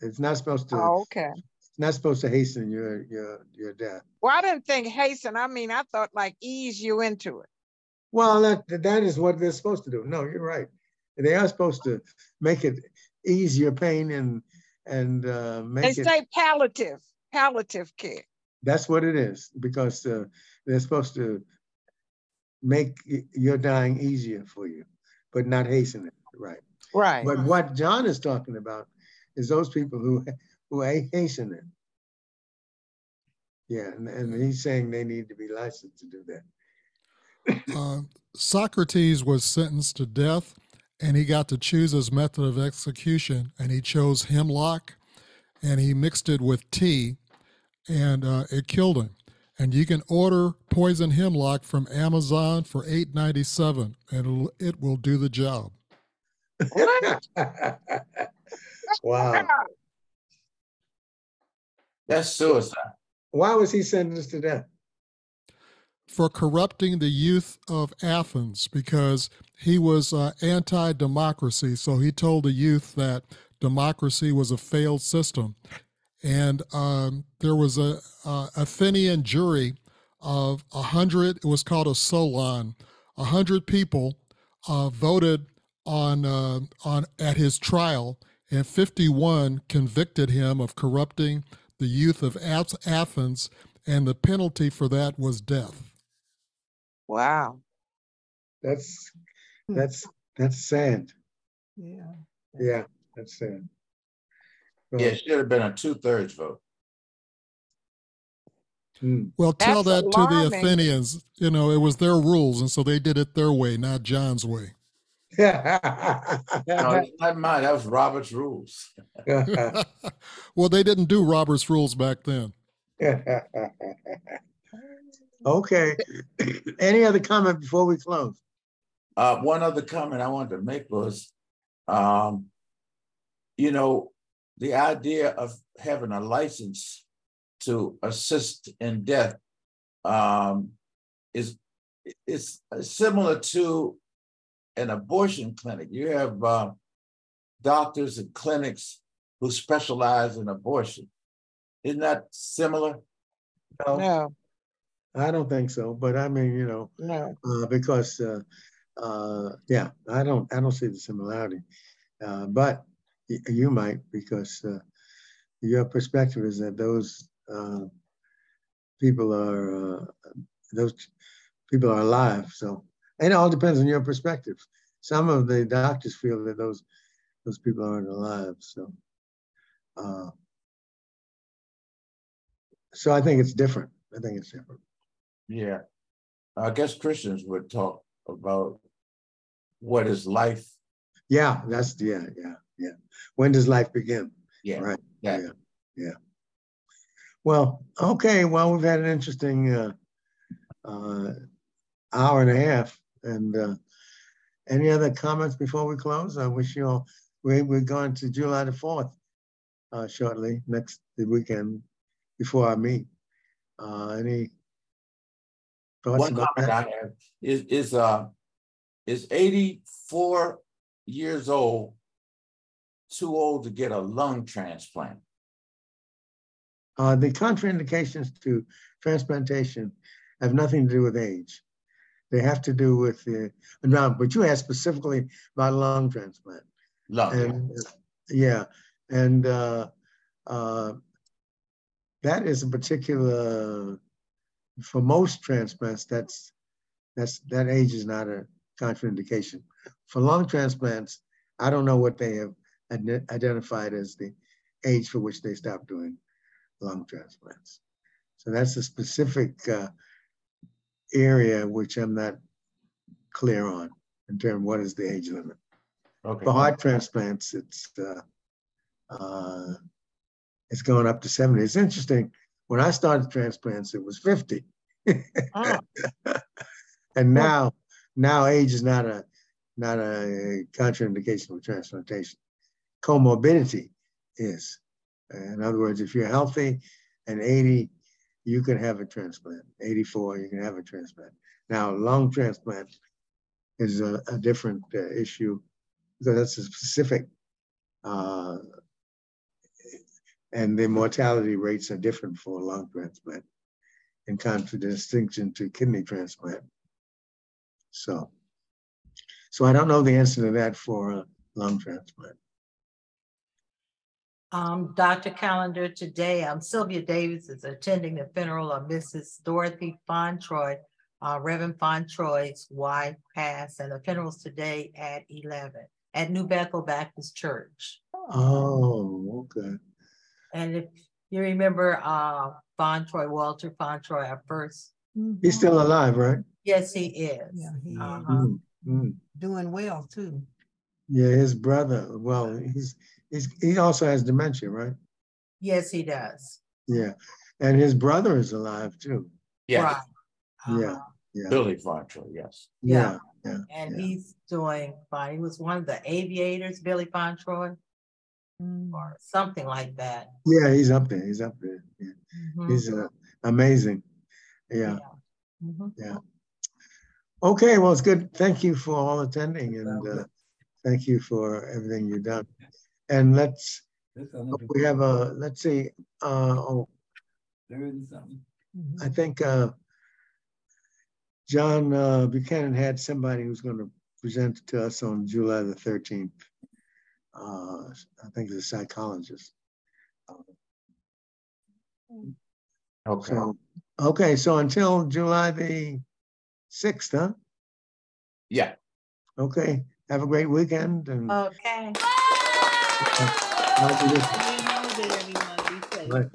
It's not supposed to. Oh, okay. Not supposed to hasten your your your death. Well, I didn't think hasten. I mean, I thought like ease you into it. Well, that that is what they're supposed to do. No, you're right. They are supposed to make it ease your pain and and uh, make they it. They say palliative palliative care. That's what it is because uh, they're supposed to make your dying easier for you, but not hasten it. Right. Right. But what John is talking about is those people who who hasten it. Yeah, and, and he's saying they need to be licensed to do that. [coughs] uh, Socrates was sentenced to death, and he got to choose his method of execution, and he chose hemlock, and he mixed it with tea, and uh, it killed him. And you can order poison hemlock from Amazon for eight ninety seven, and it will do the job. [laughs] wow. That's suicide. Why was he sentenced to death? For corrupting the youth of Athens because he was uh, anti democracy. So he told the youth that democracy was a failed system. And um, there was a, a Athenian jury of a hundred. It was called a solon. A hundred people uh, voted on uh, on at his trial, and 51 convicted him of corrupting the youth of Athens, and the penalty for that was death. Wow, that's that's that's sad. Yeah. Yeah, that's sad. Yeah, it should have been a two thirds vote. Hmm. Well, tell That's that to the. Athenians. You know, it was their rules, and so they did it their way, not John's way. No, [laughs] it's not mine. That was Robert's rules. [laughs] well, they didn't do Robert's rules back then. [laughs] okay. Any other comment before we close? Uh, one other comment I wanted to make was, um, you know, the idea of having a license to assist in death um, is is similar to an abortion clinic. You have uh, doctors and clinics who specialize in abortion. Isn't that similar? No, no, I don't think so. But I mean, you know, no. uh, because uh, uh, yeah, I don't I don't see the similarity. Uh, but y- you might because uh, your perspective is that those uh, people are uh, those people are alive. So it all depends on your perspective. Some of the doctors feel that those those people aren't alive. So uh, so I think it's different. I think it's different. Yeah. I guess Christians would talk about what is life. Yeah, that's yeah, yeah, yeah. When does life begin? Yeah. Right. Yeah. Yeah. Yeah. Well, okay. Well, we've had an interesting uh, uh, hour and a half. And uh, any other comments before we close? I wish you all. We, we're going to July the fourth uh, shortly next the weekend before I meet. Uh, any thoughts One about comment I have is is uh is 84 years old too old to get a lung transplant? Uh, the contraindications to transplantation have nothing to do with age. They have to do with the, now, but you asked specifically about lung transplant. Lung. yeah. And, yeah, and uh, uh, that is a particular, for most transplants, that's, that's, that age is not a contraindication. For lung transplants, I don't know what they have ide- identified as the age for which they stop doing lung transplants. So that's a specific uh, area which I'm not clear on in terms of what is the age limit. Okay. For heart transplants, it's uh, uh, it's going up to 70. It's interesting. When I started transplants, it was 50. Oh, [laughs] and now now age is not a not a contraindication for transplantation. Comorbidity is. In other words, if you're healthy and 80, you can have a transplant. 84, you can have a transplant. Now, lung transplant is a, a different uh, issue because that's a specific, uh, and the mortality rates are different for lung transplant in contradistinction to kidney transplant. So, so I don't know the answer to that for uh, lung transplant. Um, Dr. Callender, today, um, Sylvia Davis is attending the funeral of Mrs. Dorothy Fauntroy, uh, Reverend Fauntroy's wife passed, and the funeral's today at eleven at New Bethel Baptist Church. Oh, okay. And if you remember, uh, Fauntroy, Walter Fauntroy, our first, He's still alive, right? yes, he is. Yeah, he is Uh-huh. Mm, mm. doing well too. Yeah, his brother. Well, he's he's he also has dementia, right? Yes, he does. Yeah, and his brother is alive too. Yeah. Right. Yeah. Uh-huh. Yeah, Billy Fontrell, yes. yeah, Yeah. yeah. And yeah. he's doing fine. He was one of the aviators, Billy Fauntroy. mm. or something like that. Yeah, he's up there. He's up there. Yeah. Mm-hmm. He's uh, amazing. Yeah. Yeah. Mm-hmm. yeah. Okay, well, it's good. Thank you for all attending and uh, thank you for everything you've done. And let's, we have a, let's see, uh, oh, I think uh, John uh, Buchanan had somebody who's going to present to us on July the 13th. Uh, I think it's a psychologist. Okay. So, okay, so until July the 6th, huh? Yeah. Okay. Have a great weekend. And okay. Right.